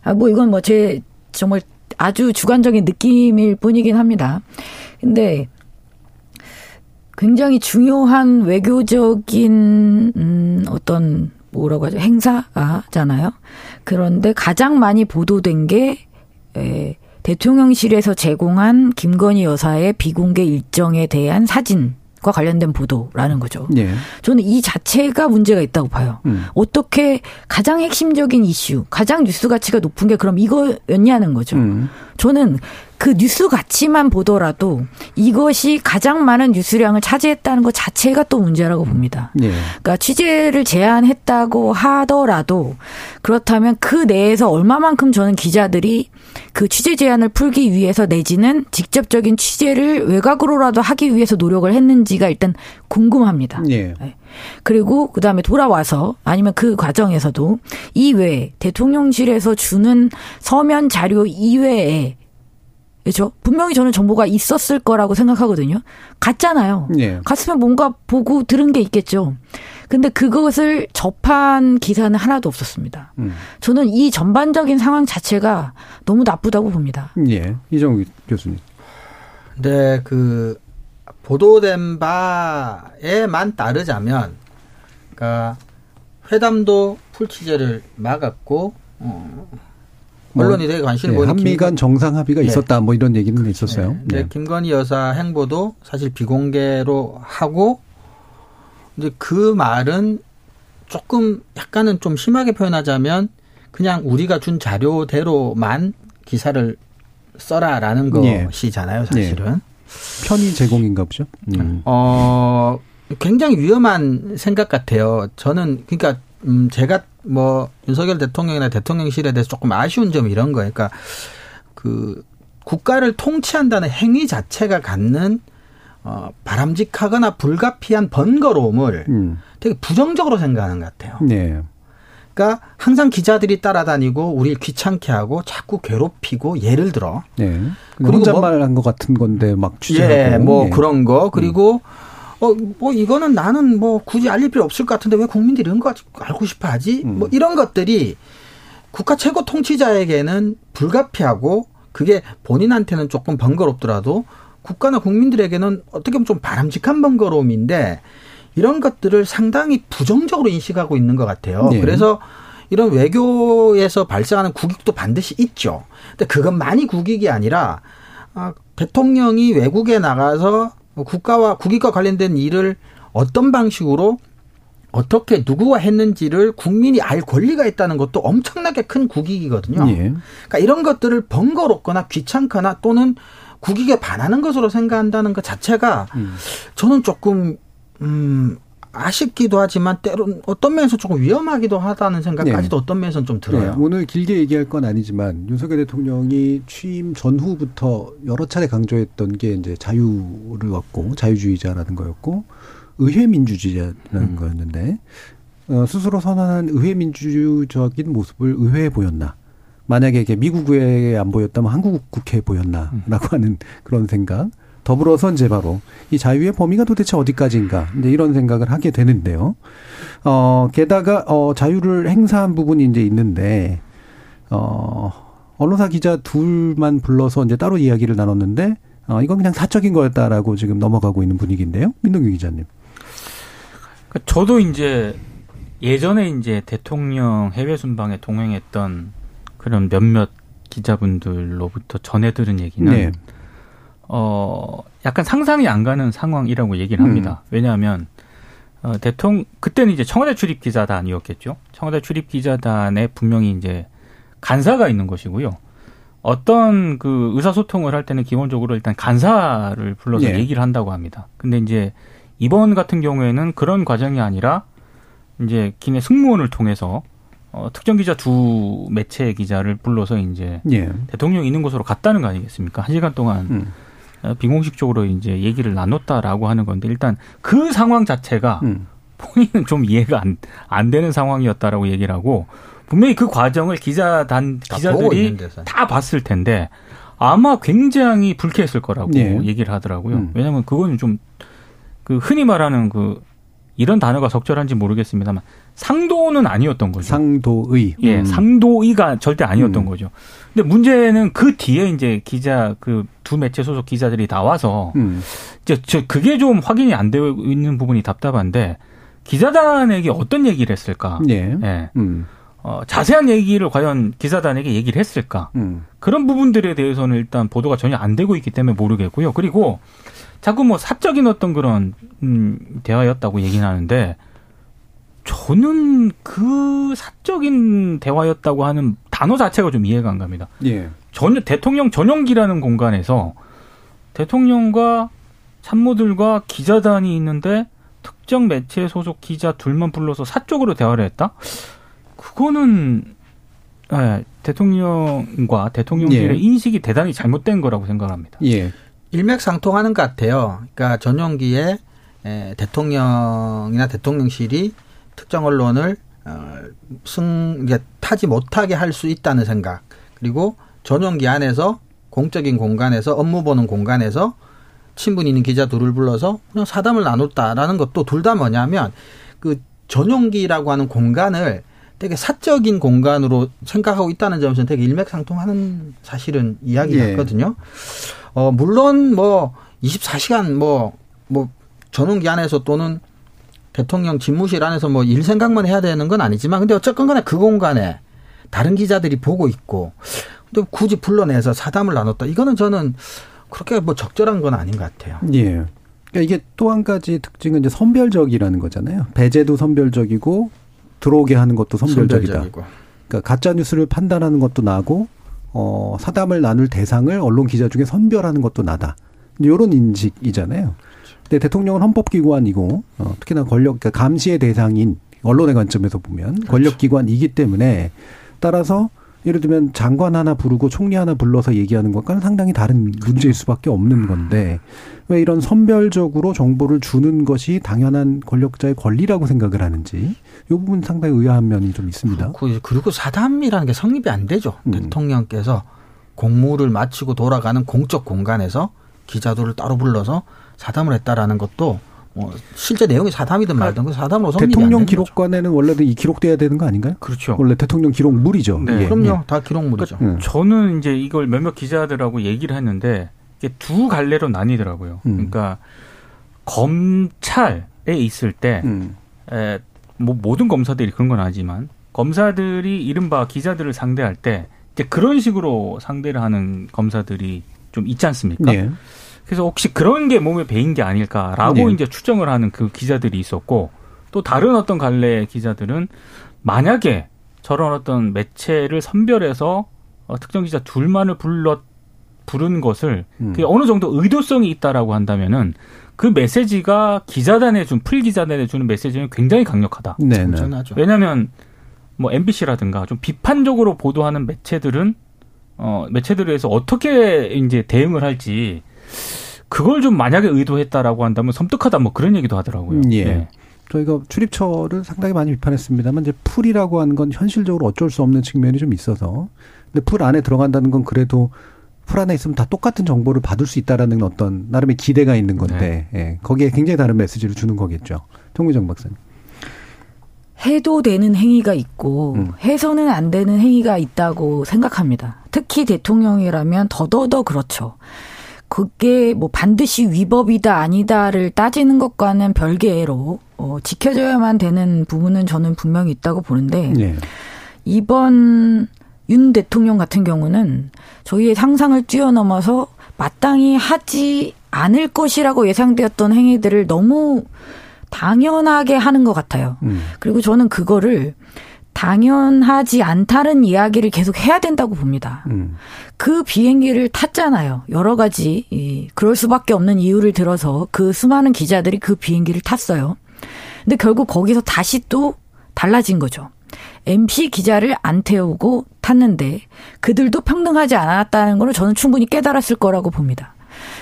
아 뭐 이건 뭐 제 정말 아주 주관적인 느낌일 뿐이긴 합니다. 근데 굉장히 중요한 외교적인 음 어떤 뭐라고 하죠 행사잖아요. 그런데 가장 많이 보도된 게 에, 대통령실에서 제공한 김건희 여사의 비공개 일정에 대한 사진 과 관련된 보도라는 거죠. 예. 저는 이 자체가 문제가 있다고 봐요. 음. 어떻게 가장 핵심적인 이슈, 가장 뉴스 가치가 높은 게 그럼 이거였냐는 거죠. 음. 저는 그 뉴스 가치만 보더라도 이것이 가장 많은 뉴스량을 차지했다는 것 자체가 또 문제라고 봅니다. 예. 그러니까 취재를 제안했다고 하더라도 그렇다면 그 내에서 얼마만큼 저는 기자들이 그 취재 제안을 풀기 위해서 내지는 직접적인 취재를 외곽으로라도 하기 위해서 노력을 했는지가 일단 궁금합니다. 예. 그리고 그 다음에 돌아와서 아니면 그 과정에서도 이외에 대통령실에서 주는 서면 자료 이외에 그렇죠? 분명히 저는 정보가 있었을 거라고 생각하거든요. 갔잖아요. 예. 갔으면 뭔가 보고 들은 게 있겠죠. 근데 그것을 접한 기사는 하나도 없었습니다. 음. 저는 이 전반적인 상황 자체가 너무 나쁘다고 봅니다. 예. 이정우 교수님. 근데 그 보도된 바에만 따르자면, 그러니까 회담도 풀 취재를 막았고, 어, 언론이 되게 관심을 예, 보는 한미 간 정상 합의가 네. 있었다 뭐 이런 얘기는 있었어요. 네. 네. 김건희 여사 행보도 사실 비공개로 하고 이제 그 말은 조금 약간은 좀 심하게 표현하자면 그냥 우리가 준 자료대로만 기사를 써라라는 예. 것이잖아요, 사실은. 편의 제공인가 보죠. 음. 어, 굉장히 위험한 생각 같아요. 저는, 그러니까, 음, 제가 뭐, 윤석열 대통령이나 대통령실에 대해서 조금 아쉬운 점이 이런 거예요. 그러니까, 그, 국가를 통치한다는 행위 자체가 갖는, 어, 바람직하거나 불가피한 번거로움을 음. 되게 부정적으로 생각하는 것 같아요. 네. 그러니까 항상 기자들이 따라다니고 우리를 귀찮게 하고 자꾸 괴롭히고 예를 들어 네. 그리고 혼잣말 한것 같은 건데 막 취재하고. 예, 뭐 예. 그런 거 그리고 어 뭐 이거는 나는 뭐 굳이 알릴 필요 없을 것 같은데 왜 국민들이 이런 거 알고 싶어 하지? 음. 뭐 이런 것들이 국가 최고 통치자에게는 불가피하고 그게 본인한테는 조금 번거롭더라도 국가나 국민들에게는 어떻게 보면 좀 바람직한 번거로움인데 이런 것들을 상당히 부정적으로 인식하고 있는 것 같아요. 네. 그래서 이런 외교에서 발생하는 국익도 반드시 있죠. 근데 그건 많이 국익이 아니라 아, 대통령이 외국에 나가서 국가와 국익과 관련된 일을 어떤 방식으로 어떻게 누구와 했는지를 국민이 알 권리가 있다는 것도 엄청나게 큰 국익이거든요. 예. 그러니까 이런 것들을 번거롭거나 귀찮거나 또는 국익에 반하는 것으로 생각한다는 것 자체가 음. 저는 조금 음 아쉽기도 하지만 때론 어떤 면에서 조금 위험하기도 하다는 생각까지도 어떤 면에서는 좀 네, 들어요. 오늘 길게 얘기할 건 아니지만 윤석열 대통령이 취임 전후부터 여러 차례 강조했던 게 이제 자유를 얻고 자유주의자라는 거였고 의회 민주주의자라는 음. 거였는데 어, 스스로 선언한 의회 민주적인 모습을 의회에 보였나? 만약에 이게 미국 의회에 안 보였다면 한국 국회에 보였나라고 음. 하는 그런 생각. 더불어서 이제 바로 이 자유의 범위가 도대체 어디까지인가 이제 이런 생각을 하게 되는데요. 어 게다가 어 자유를 행사한 부분이 이제 있는데 어 언론사 기자 둘만 불러서 이제 따로 이야기를 나눴는데 어 이건 그냥 사적인 거였다라고 지금 넘어가고 있는 분위기인데요. 민동규 기자님. 그러니까 저도 이제 예전에 이제 대통령 해외 순방에 동행했던 그런 몇몇 기자분들로부터 전해 들은 얘기는 네. 어 약간 상상이 안 가는 상황이라고 얘기를 합니다. 왜냐하면 어 대통령 그때는 이제 청와대 출입 기자단이었겠죠. 청와대 출입 기자단에 분명히 이제 간사가 있는 것이고요. 어떤 그 의사소통을 할 때는 기본적으로 일단 간사를 불러서 예. 얘기를 한다고 합니다. 근데 이제 이번 같은 경우에는 그런 과정이 아니라 이제 기내 승무원을 통해서 어, 특정 기자 두 매체 기자를 불러서 이제 예. 대통령이 있는 곳으로 갔다는 거 아니겠습니까? 한 시간 동안 음. 어, 비공식적으로 이제 얘기를 나눴다라고 하는 건데 일단 그 상황 자체가 음. 본인은 좀 이해가 안, 안 되는 상황이었다라고 얘기를 하고 분명히 그 과정을 기자단 기자들이. 다 봤을 텐데 아마 굉장히 불쾌했을 거라고 예. 얘기를 하더라고요. 음. 왜냐하면 그거는 좀 그 흔히 말하는 그 이런 단어가 적절한지 모르겠습니다만 상도는 아니었던 거죠. 상도의. 예, 음. 상도의가 절대 아니었던 음. 거죠. 근데 문제는 그 뒤에 이제 기자 그 두 매체 소속 기자들이 나와서 음. 이제 저 그게 좀 확인이 안 되어 있는 부분이 답답한데 기자단에게 어떤 얘기를 했을까? 예. 예. 음. 어, 자세한 얘기를 과연 기자단에게 얘기를 했을까? 음. 그런 부분들에 대해서는 일단 보도가 전혀 안 되고 있기 때문에 모르겠고요. 그리고 자꾸 뭐 사적인 어떤 그런 음, 대화였다고 얘기는 하는데 저는 그 사적인 대화였다고 하는 단어 자체가 좀 이해가 안 갑니다. 예. 전혀 대통령 전용기라는 공간에서 대통령과 참모들과 기자단이 있는데 특정 매체 소속 기자 둘만 불러서 사적으로 대화를 했다? 그거는 예, 대통령과 대통령실의 예. 인식이 대단히 잘못된 거라고 생각합니다. 예. 일맥상통하는 것 같아요. 그러니까 전용기에 에, 대통령이나 대통령실이 특정 언론을 어, 승 이게 타지 못하게 할 수 있다는 생각. 그리고 전용기 안에서 공적인 공간에서 업무 보는 공간에서 친분 있는 기자 둘을 불러서 그냥 사담을 나눴다라는 것도 둘 다 뭐냐면 그 전용기라고 하는 공간을 되게 사적인 공간으로 생각하고 있다는 점에서는 되게 일맥상통하는 사실은 이야기 예. 같거든요. 어, 물론 뭐 24시간 뭐, 뭐 전용기 안에서 또는 대통령 집무실 안에서 뭐 일 생각만 해야 되는 건 아니지만 근데 어쨌건 간에 그 공간에 다른 기자들이 보고 있고 근데 굳이 불러내서 사담을 나눴다. 이거는 저는 그렇게 뭐 적절한 건 아닌 것 같아요. 예. 그러니까 이게 또 한 가지 특징은 이제 선별적이라는 거잖아요. 배제도 선별적이고 들어오게 하는 것도 선별적이다. 선별적이고. 그러니까 가짜 뉴스를 판단하는 것도 나고 어 사담을 나눌 대상을 언론 기자 중에 선별하는 것도 나다. 이런 인식이잖아요. 근데 대통령은 헌법기관이고 어, 특히나 권력 그러니까 감시의 대상인 언론의 관점에서 보면 권력기관이기 때문에 따라서 예를 들면 장관 하나 부르고 총리 하나 불러서 얘기하는 것과는 상당히 다른 문제일 수밖에 없는 건데 왜 이런 선별적으로 정보를 주는 것이 당연한 권력자의 권리라고 생각을 하는지 이 부분 상당히 의아한 면이 좀 있습니다. 그- 그리고 사담이라는 게 성립이 안 되죠. 음. 대통령께서 공무를 마치고 돌아가는 공적 공간에서 기자들을 따로 불러서 사담을 했다라는 것도 뭐 실제 내용이 사담이든 말든 그 사담으로 성립이 안 대통령. 기록관에는 원래도 이 기록돼야 되는 거 아닌가요? 그렇죠. 원래 대통령 기록물이죠. 네. 이게. 그럼요. 다 기록물이죠. 예. 저는 이제 이걸 몇몇 기자들하고 얘기를 했는데 이게 두 갈래로 나뉘더라고요. 음. 그러니까 검찰에 있을 때 음. 에, 뭐 모든 검사들이 그런 건 아니지만 검사들이 이른바 기자들을 상대할 때 이제 그런 식으로 상대를 하는 검사들이 좀 있지 않습니까? 예. 그래서 혹시 그런 게 몸에 배인 게 아닐까라고 네. 이제 추정을 하는 그 기자들이 있었고 또 다른 어떤 갈래의 기자들은 만약에 저런 어떤 매체를 선별해서 어, 특정 기자 둘만을 불러 부른 것을 음. 그게 어느 정도 의도성이 있다라고 한다면은 그 메시지가 기자단에 준 풀 기자단에 주는 메시지는 굉장히 강력하다. 네, 네. 엄청나죠. 왜냐하면 뭐 MBC라든가 좀 비판적으로 보도하는 매체들은 어 매체들에 의해서 어떻게 이제 대응을 할지 그걸 좀 만약에 의도했다라고 한다면 섬뜩하다 뭐 그런 얘기도 하더라고요. 음, 예. 네. 저희가 출입처를 상당히 많이 비판했습니다만 이제 풀이라고 하는 건 현실적으로 어쩔 수 없는 측면이 좀 있어서 근데 풀 안에 들어간다는 건 그래도 풀 안에 있으면 다 똑같은 정보를 받을 수 있다라는 어떤 나름의 기대가 있는 건데 예. 거기에 굉장히 다른 메시지를 주는 거겠죠. 정미정 박사님. 해도 되는 행위가 있고 음. 해서는 안 되는 행위가 있다고 생각합니다. 특히 대통령이라면 더더더 그렇죠. 그게 뭐 반드시 위법이다 아니다를 따지는 것과는 별개로 어, 지켜져야만 되는 부분은 저는 분명히 있다고 보는데 예. 이번 윤 대통령 같은 경우는 저희의 상상을 뛰어넘어서 마땅히 하지 않을 것이라고 예상되었던 행위들을 너무 당연하게 하는 것 같아요. 음. 그리고 저는 그거를 당연하지 않다는 이야기를 계속 해야 된다고 봅니다. 음. 그 비행기를 탔잖아요. 여러 가지 이 그럴 수밖에 없는 이유를 들어서 그 수많은 기자들이 그 비행기를 탔어요. 근데 결국 거기서 다시 또 달라진 거죠. MC 기자를 안 태우고 탔는데 그들도 평등하지 않았다는 걸 저는 충분히 깨달았을 거라고 봅니다.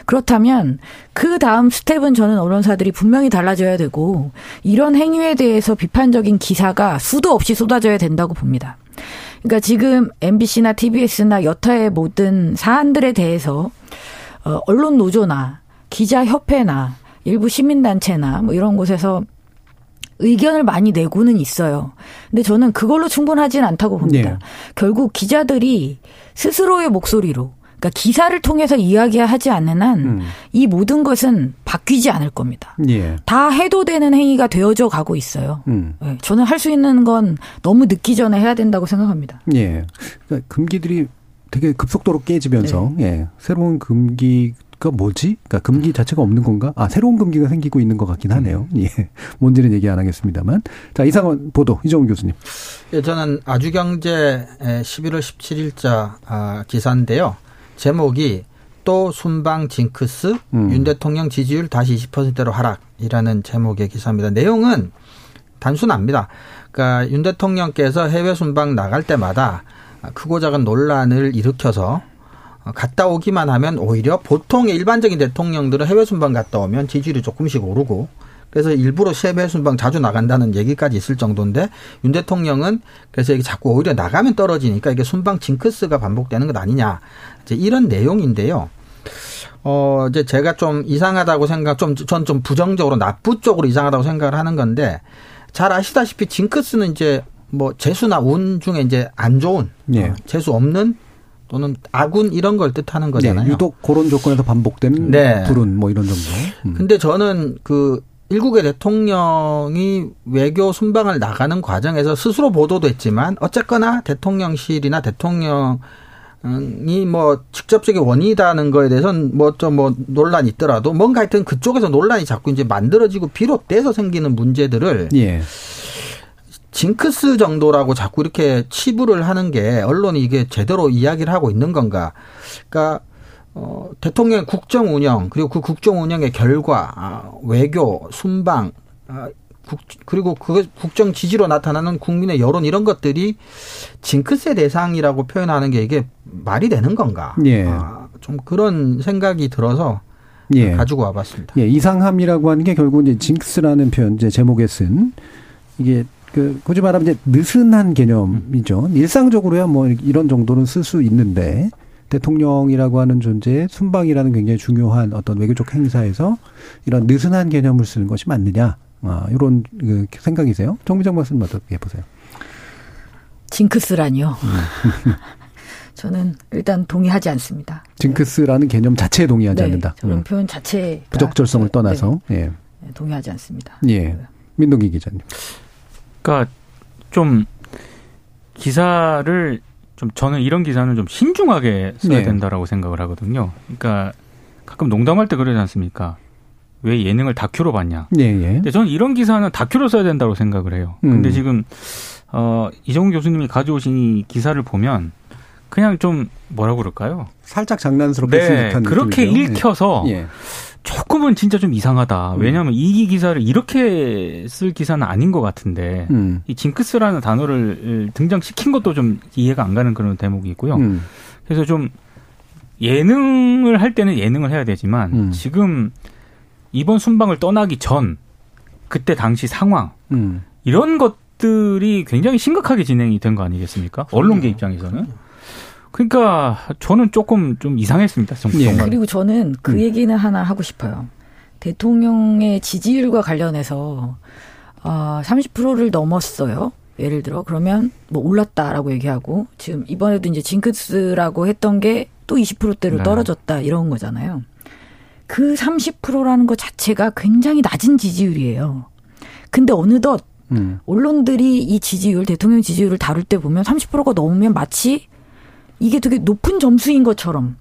그렇다면 그 다음 스텝은 저는 언론사들이 분명히 달라져야 되고 이런 행위에 대해서 비판적인 기사가 수도 없이 쏟아져야 된다고 봅니다. 그러니까 지금 MBC나 TBS나 여타의 모든 사안들에 대해서 어, 언론 노조나 기자 협회나 일부 시민단체나 뭐 이런 곳에서 의견을 많이 내고는 있어요. 근데 저는 그걸로 충분하진 않다고 봅니다. 예. 결국 기자들이 스스로의 목소리로 그러니까 기사를 통해서 이야기하지 않는 한 음. 이 모든 것은 바뀌지 않을 겁니다. 예. 다 해도 되는 행위가 되어져 가고 있어요. 음. 네, 저는 할 수 있는 건 너무 늦기 전에 해야 된다고 생각합니다. 예. 그러니까 금기들이 되게 급속도로 깨지면서 예. 새로운 금기 가 뭐지? 그러니까 금기 자체가 없는 건가? 아, 새로운 금기가 생기고 있는 것 같긴 하네요. 예. 뭔지는 얘기 안 하겠습니다만. 자, 이상원 보도 이정훈 교수님. 예, 저는 아주경제 11월 17일자 아, 기사인데요. 제목이 또 순방 징크스 음. 윤 대통령 지지율 다시 20%로 하락이라는 제목의 기사입니다. 내용은 단순합니다. 그러니까 윤 대통령께서 해외 순방 나갈 때마다 크고 작은 논란을 일으켜서 갔다 오기만 하면 오히려 보통의 일반적인 대통령들은 해외 순방 갔다 오면 지지율이 조금씩 오르고 그래서 일부러 해외 순방 자주 나간다는 얘기까지 있을 정도인데 윤 대통령은 그래서 이게 자꾸 오히려 나가면 떨어지니까 이게 순방 징크스가 반복되는 것 아니냐 이제 이런 내용인데요. 어 이제 제가 좀 이상하다고 생각 좀 전좀 부정적으로 나쁘 쪽으로 이상하다고 생각을 하는 건데 잘 아시다시피 징크스는 이제 뭐 재수나 운 중에 이제 안 좋은 예. 어, 재수 없는 또는 아군 이런 걸 뜻하는 거잖아요. 네, 유독 그런 조건에서 반복되는 네. 불운 뭐 이런 정도. 음. 근데 저는 그 일국의 대통령이 외교 순방을 나가는 과정에서 스스로 보도도 했지만 어쨌거나 대통령실이나 대통령 이 뭐 직접적인 원인이다는 거에 대해서는 뭐좀뭐 논란이 있더라도 뭔가 하여튼 그쪽에서 논란이 자꾸 이제 만들어지고 비롯돼서 생기는 문제들을 예. 징크스 정도라고 자꾸 이렇게 치부를 하는 게 언론이 이게 제대로 이야기를 하고 있는 건가? 그러니까 어, 대통령 국정 운영 그리고 그 국정 운영의 결과 아, 외교 순방 아, 국, 그리고 그 국정 지지로 나타나는 국민의 여론 이런 것들이 징크스의 대상이라고 표현하는 게 이게 말이 되는 건가? 예. 아, 좀 그런 생각이 들어서 예. 가지고 와봤습니다. 예, 이상함이라고 하는 게 결국 이제 징크스라는 표현 이제 제목에 쓴 이게 그 굳이 말하면 이제 느슨한 개념이죠. 일상적으로야 뭐 이런 정도는 쓸 수 있는데 대통령이라고 하는 존재의 순방이라는 굉장히 중요한 어떤 외교적 행사에서 이런 느슨한 개념을 쓰는 것이 맞느냐. 아, 이런 그 생각이세요? 정비정 말씀 어떻게 보세요? 징크스라니요. 저는 일단 동의하지 않습니다. 징크스라는 개념 자체에 동의하지 네, 않는다. 저는 음. 표현 자체 부적절성을 떠나서 예, 네, 동의하지 않습니다. 예. 민동기 기자님. 그러니까 좀 기사를 좀 저는 이런 기사는 좀 신중하게 써야 네. 된다라고 생각을 하거든요. 그러니까 가끔 농담할 때 그러지 않습니까? 왜 예능을 다큐로 봤냐? 예, 예. 근데 저는 이런 기사는 다큐로 써야 된다고 생각을 해요. 근데 음. 지금 어 이정훈 교수님이 가져오신 이 기사를 보면 그냥 좀 뭐라고 그럴까요? 살짝 장난스럽게 쓴 네, 듯한 그렇게 느낌이죠. 읽혀서 예. 조금은 진짜 좀 이상하다. 음. 왜냐하면 이 기사를 이렇게 쓸 기사는 아닌 것 같은데 음. 이 징크스라는 단어를 등장시킨 것도 좀 이해가 안 가는 그런 대목이 있고요. 음. 그래서 좀 예능을 할 때는 예능을 해야 되지만 음. 지금 이번 순방을 떠나기 전 그때 당시 상황 음. 이런 것들이 굉장히 심각하게 진행이 된 거 아니겠습니까? 언론계 입장에서는. 그러니까 저는 조금 좀 이상했습니다. 정- 예. 정말. 그리고 저는 그 음. 얘기는 하나 하고 싶어요. 대통령의 지지율과 관련해서 어, 30%를 넘었어요. 예를 들어 그러면 뭐 올랐다라고 얘기하고 지금 이번에도 이제 징크스라고 했던 게 또 20%대로 네. 떨어졌다 이런 거잖아요. 그 30%라는 것 자체가 굉장히 낮은 지지율이에요. 근데 어느덧 음. 언론들이 이 지지율, 대통령 지지율을 다룰 때 보면 30%가 넘으면 마치 이게 되게 높은 점수인 것처럼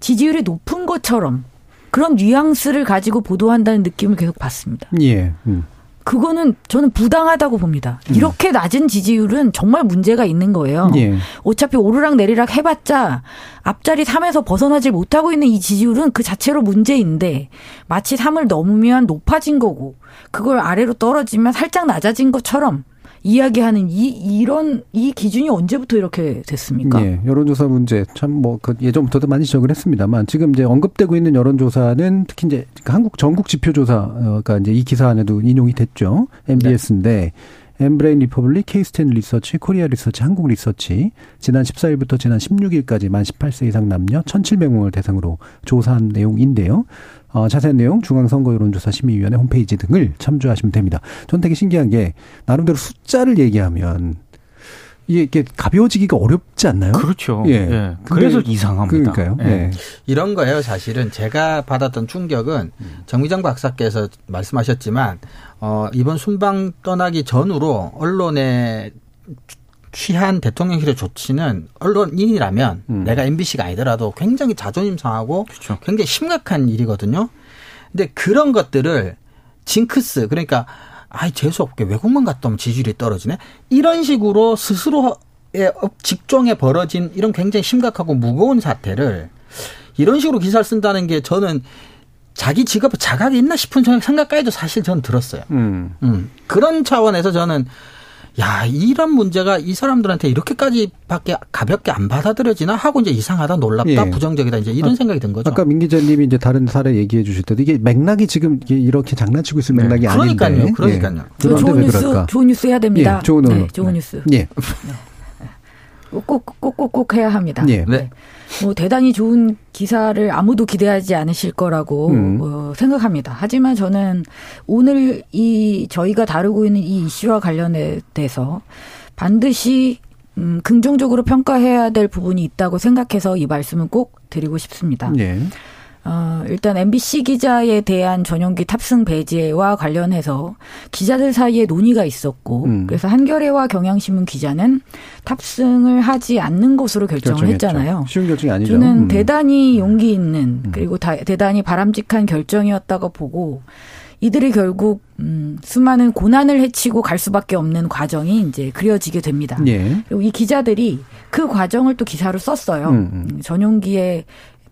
지지율이 높은 것처럼 그런 뉘앙스를 가지고 보도한다는 느낌을 계속 받습니다. 예. 음. 그거는 저는 부당하다고 봅니다. 이렇게 낮은 지지율은 정말 문제가 있는 거예요. 예. 어차피 오르락 내리락 해봤자 앞자리 3에서 벗어나질 못하고 있는 이 지지율은 그 자체로 문제인데 마치 3을 넘으면 높아진 거고 그걸 아래로 떨어지면 살짝 낮아진 것처럼 이야기하는 이 이런 이 기준이 언제부터 이렇게 됐습니까? 예, 여론조사 문제 참 뭐 그 예전부터도 많이 지적을 했습니다만 지금 이제 언급되고 있는 여론조사는 특히 이제 한국 전국 지표조사가 이제 이 기사 안에도 인용이 됐죠. NBS인데 엠브레인 퍼블릭, 케이스탯 리서치, 코리아 리서치, 한국 리서치 지난 14일부터 지난 16일까지 만 18세 이상 남녀 1,700명을 대상으로 조사한 내용인데요. 어, 자세한 내용 중앙선거 여론조사 심의위원회 홈페이지 등을 참조하시면 됩니다. 전 되게 신기한 게 나름대로 숫자를 얘기하면 이게 이게 가벼워지기가 어렵지 않나요? 그렇죠. 예. 예. 그래서 이상합니다. 그러니까요. 예. 예. 이런 거예요, 사실은. 제가 받았던 충격은 정미정 박사께서 말씀하셨지만, 어, 이번 순방 떠나기 전으로 언론에 취한 대통령실의 조치는 언론인이라면 음. 내가 MBC가 아니더라도 굉장히 자존심 상하고 그렇죠. 굉장히 심각한 일이거든요. 근데 그런 것들을 징크스, 그러니까, 아이, 재수 없게 외국만 갔다 오면 지지율이 떨어지네? 이런 식으로 스스로의 업- 직종에 벌어진 이런 굉장히 심각하고 무거운 사태를 이런 식으로 기사를 쓴다는 게 저는 자기 직업에 자각이 있나 싶은 생각까지도 사실 저는 들었어요. 음. 음. 그런 차원에서 저는 야, 이런 문제가 이 사람들한테 이렇게까지밖에 가볍게 안 받아들여지나 하고 이제 이상하다, 놀랍다, 예. 부정적이다 이제 이런 아, 생각이 든 거죠. 아까 민 기자님이 이제 다른 사례 얘기해 주실 때도 이게 맥락이 지금 이렇게 장난치고 있을 네. 맥락이 그러니까요, 아닌데. 그러니까요. 예. 저 그런데 좋은 왜 뉴스, 그럴까? 좋은 뉴스 해야 됩니다. 예, 좋은. 네, 좋은 뉴스. 예. 꼭꼭꼭꼭꼭 해야 합니다. 예. 네. 뭐 대단히 좋은 기사를 아무도 기대하지 않으실 거라고 음. 어, 생각합니다. 하지만 저는 오늘 이 저희가 다루고 있는 이 이슈와 관련돼서 반드시 음, 긍정적으로 평가해야 될 부분이 있다고 생각해서 이 말씀을 꼭 드리고 싶습니다. 예. 어, 일단 MBC 기자에 대한 전용기 탑승 배제와 관련해서 기자들 사이에 논의가 있었고 음. 그래서 한겨레와 경향신문 기자는 탑승을 하지 않는 것으로 결정을 결정했죠. 했잖아요. 쉬운 결정이 아니죠. 저는 음. 대단히 용기 있는 그리고 다- 대단히 바람직한 결정이었다고 보고 이들이 결국 음, 수많은 고난을 헤치고 갈 수밖에 없는 과정이 이제 그려지게 됩니다. 예. 그리고 이 기자들이 그 과정을 또 기사로 썼어요. 음, 음. 음, 전용기에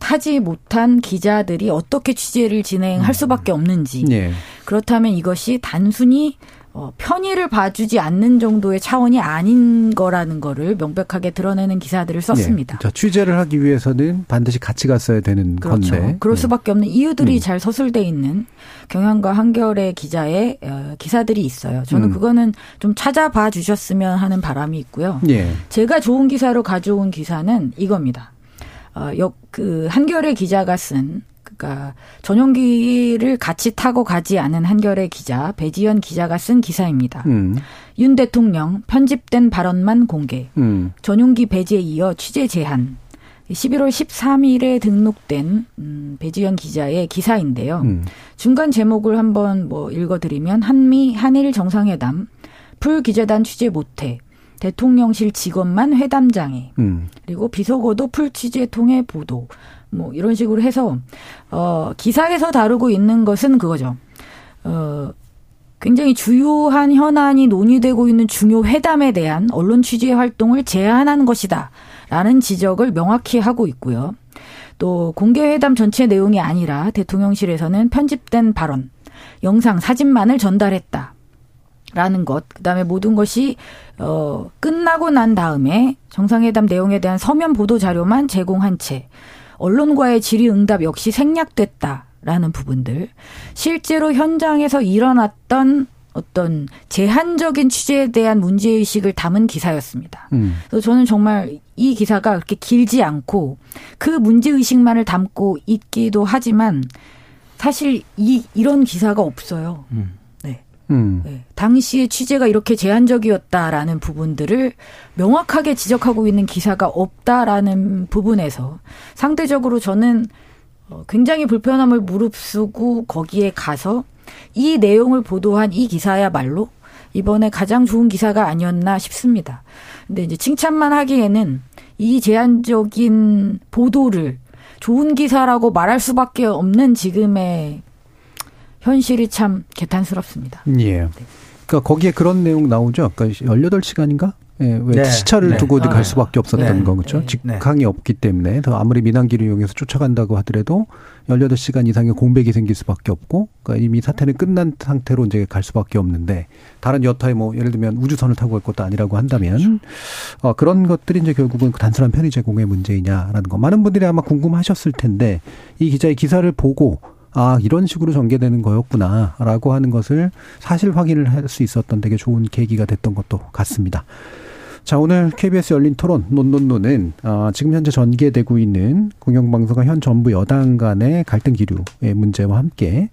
타지 못한 기자들이 어떻게 취재를 진행할 수밖에 없는지 예. 그렇다면 이것이 단순히 어, 편의를 봐주지 않는 정도의 차원이 아닌 거라는 거를 명백하게 드러내는 기사들을 썼습니다. 예. 자, 취재를 하기 위해서는 반드시 같이 갔어야 되는 그렇죠. 건데. 그럴 예. 수밖에 없는 이유들이 음. 잘 서술돼 있는 경향과 한겨레 기자의 어, 기사들이 있어요. 저는 음. 그거는 좀 찾아봐 주셨으면 하는 바람이 있고요. 예. 제가 좋은 기사로 가져온 기사는 이겁니다. 어, 역, 그, 한겨레 기자가 쓴, 그니까, 전용기를 같이 타고 가지 않은 한겨레 기자, 배지연 기자가 쓴 기사입니다. 음. 윤 대통령 편집된 발언만 공개. 음. 전용기 배제에 이어 취재 제한. 11월 13일에 등록된 음, 배지연 기자의 기사인데요. 음. 중간 제목을 한번 뭐 읽어드리면 한미 한일 정상회담 풀 기자단 취재 못해 대통령실 직원만 회담장에 음. 그리고 비속어도 풀 취재 통해 보도 뭐 이런 식으로 해서 어 기사에서 다루고 있는 것은 그거죠. 어 굉장히 주요한 현안이 논의되고 있는 중요 회담에 대한 언론 취재 활동을 제한한 것이다 라는 지적을 명확히 하고 있고요. 또 공개 회담 전체 내용이 아니라 대통령실에서는 편집된 발언, 영상, 사진만을 전달했다. 라는 것, 그 다음에 모든 것이, 어, 끝나고 난 다음에 정상회담 내용에 대한 서면 보도 자료만 제공한 채, 언론과의 질의 응답 역시 생략됐다. 라는 부분들. 실제로 현장에서 일어났던 어떤 제한적인 취재에 대한 문제의식을 담은 기사였습니다. 음. 그래서 저는 정말 이 기사가 그렇게 길지 않고 그 문제의식만을 담고 있기도 하지만 사실 이, 이런 기사가 없어요. 네. 음. 네. 당시의 취재가 이렇게 제한적이었다라는 부분들을 명확하게 지적하고 있는 기사가 없다라는 부분에서 상대적으로 저는 어, 굉장히 불편함을 무릅쓰고 거기에 가서 이 내용을 보도한 이 기사야말로 이번에 가장 좋은 기사가 아니었나 싶습니다. 근데 이제 칭찬만 하기에는 이 제한적인 보도를 좋은 기사라고 말할 수밖에 없는 지금의 현실이 참 개탄스럽습니다. 예. 그러니까 거기에 그런 내용 나오죠. 아까 18시간인가? 예, 왜 네. 시차를 네. 두고 아, 갈 수밖에 없었던 네. 거 그렇죠? 네. 직항이 없기 때문에 더 아무리 민항기를 이용해서 쫓아간다고 하더라도 18시간 이상의 공백이 생길 수밖에 없고 그러니까 이미 사태는 끝난 상태로 이제 갈 수밖에 없는데 다른 여타의 뭐 예를 들면 우주선을 타고 갈 것도 아니라고 한다면 어, 그런 것들이 이제 결국은 그 단순한 편의 제공의 문제이냐라는 거 많은 분들이 아마 궁금하셨을 텐데 이 기자의 기사를 보고 아, 이런 식으로 전개되는 거였구나, 라고 하는 것을 사실 확인을 할 수 있었던 되게 좋은 계기가 됐던 것도 같습니다. 자, 오늘 KBS 열린 토론, 논논논은, 아, 지금 현재 전개되고 있는 공영방송과 현 정부 여당 간의 갈등 기류의 문제와 함께,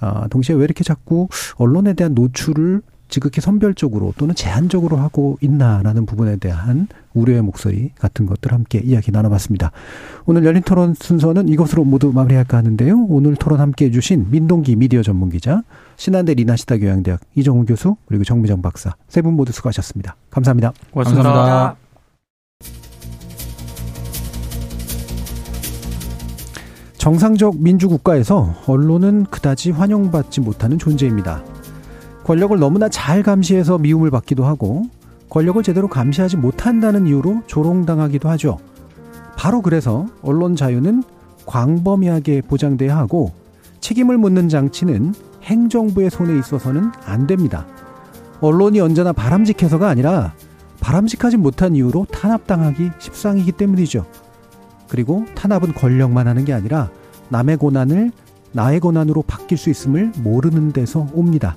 아, 동시에 왜 이렇게 자꾸 언론에 대한 노출을 지극히 선별적으로 또는 제한적으로 하고 있나라는 부분에 대한 우려의 목소리 같은 것들 함께 이야기 나눠봤습니다. 오늘 열린 토론 순서는 이것으로 모두 마무리할까 하는데요. 오늘 토론 함께 해주신 민동기 미디어 전문 기자, 신한대 리나시다 교양대학 이정훈 교수, 그리고 정미정 박사 세 분 모두 수고하셨습니다. 감사합니다. 고맙습니다. 감사합니다. 정상적 민주국가에서 언론은 그다지 환영받지 못하는 존재입니다. 권력을 너무나 잘 감시해서 미움을 받기도 하고 권력을 제대로 감시하지 못한다는 이유로 조롱당하기도 하죠. 바로 그래서 언론 자유는 광범위하게 보장돼야 하고 책임을 묻는 장치는 행정부의 손에 있어서는 안 됩니다. 언론이 언제나 바람직해서가 아니라 바람직하지 못한 이유로 탄압당하기 십상이기 때문이죠. 그리고 탄압은 권력만 하는 게 아니라 남의 고난을 나의 고난으로 바뀔 수 있음을 모르는 데서 옵니다.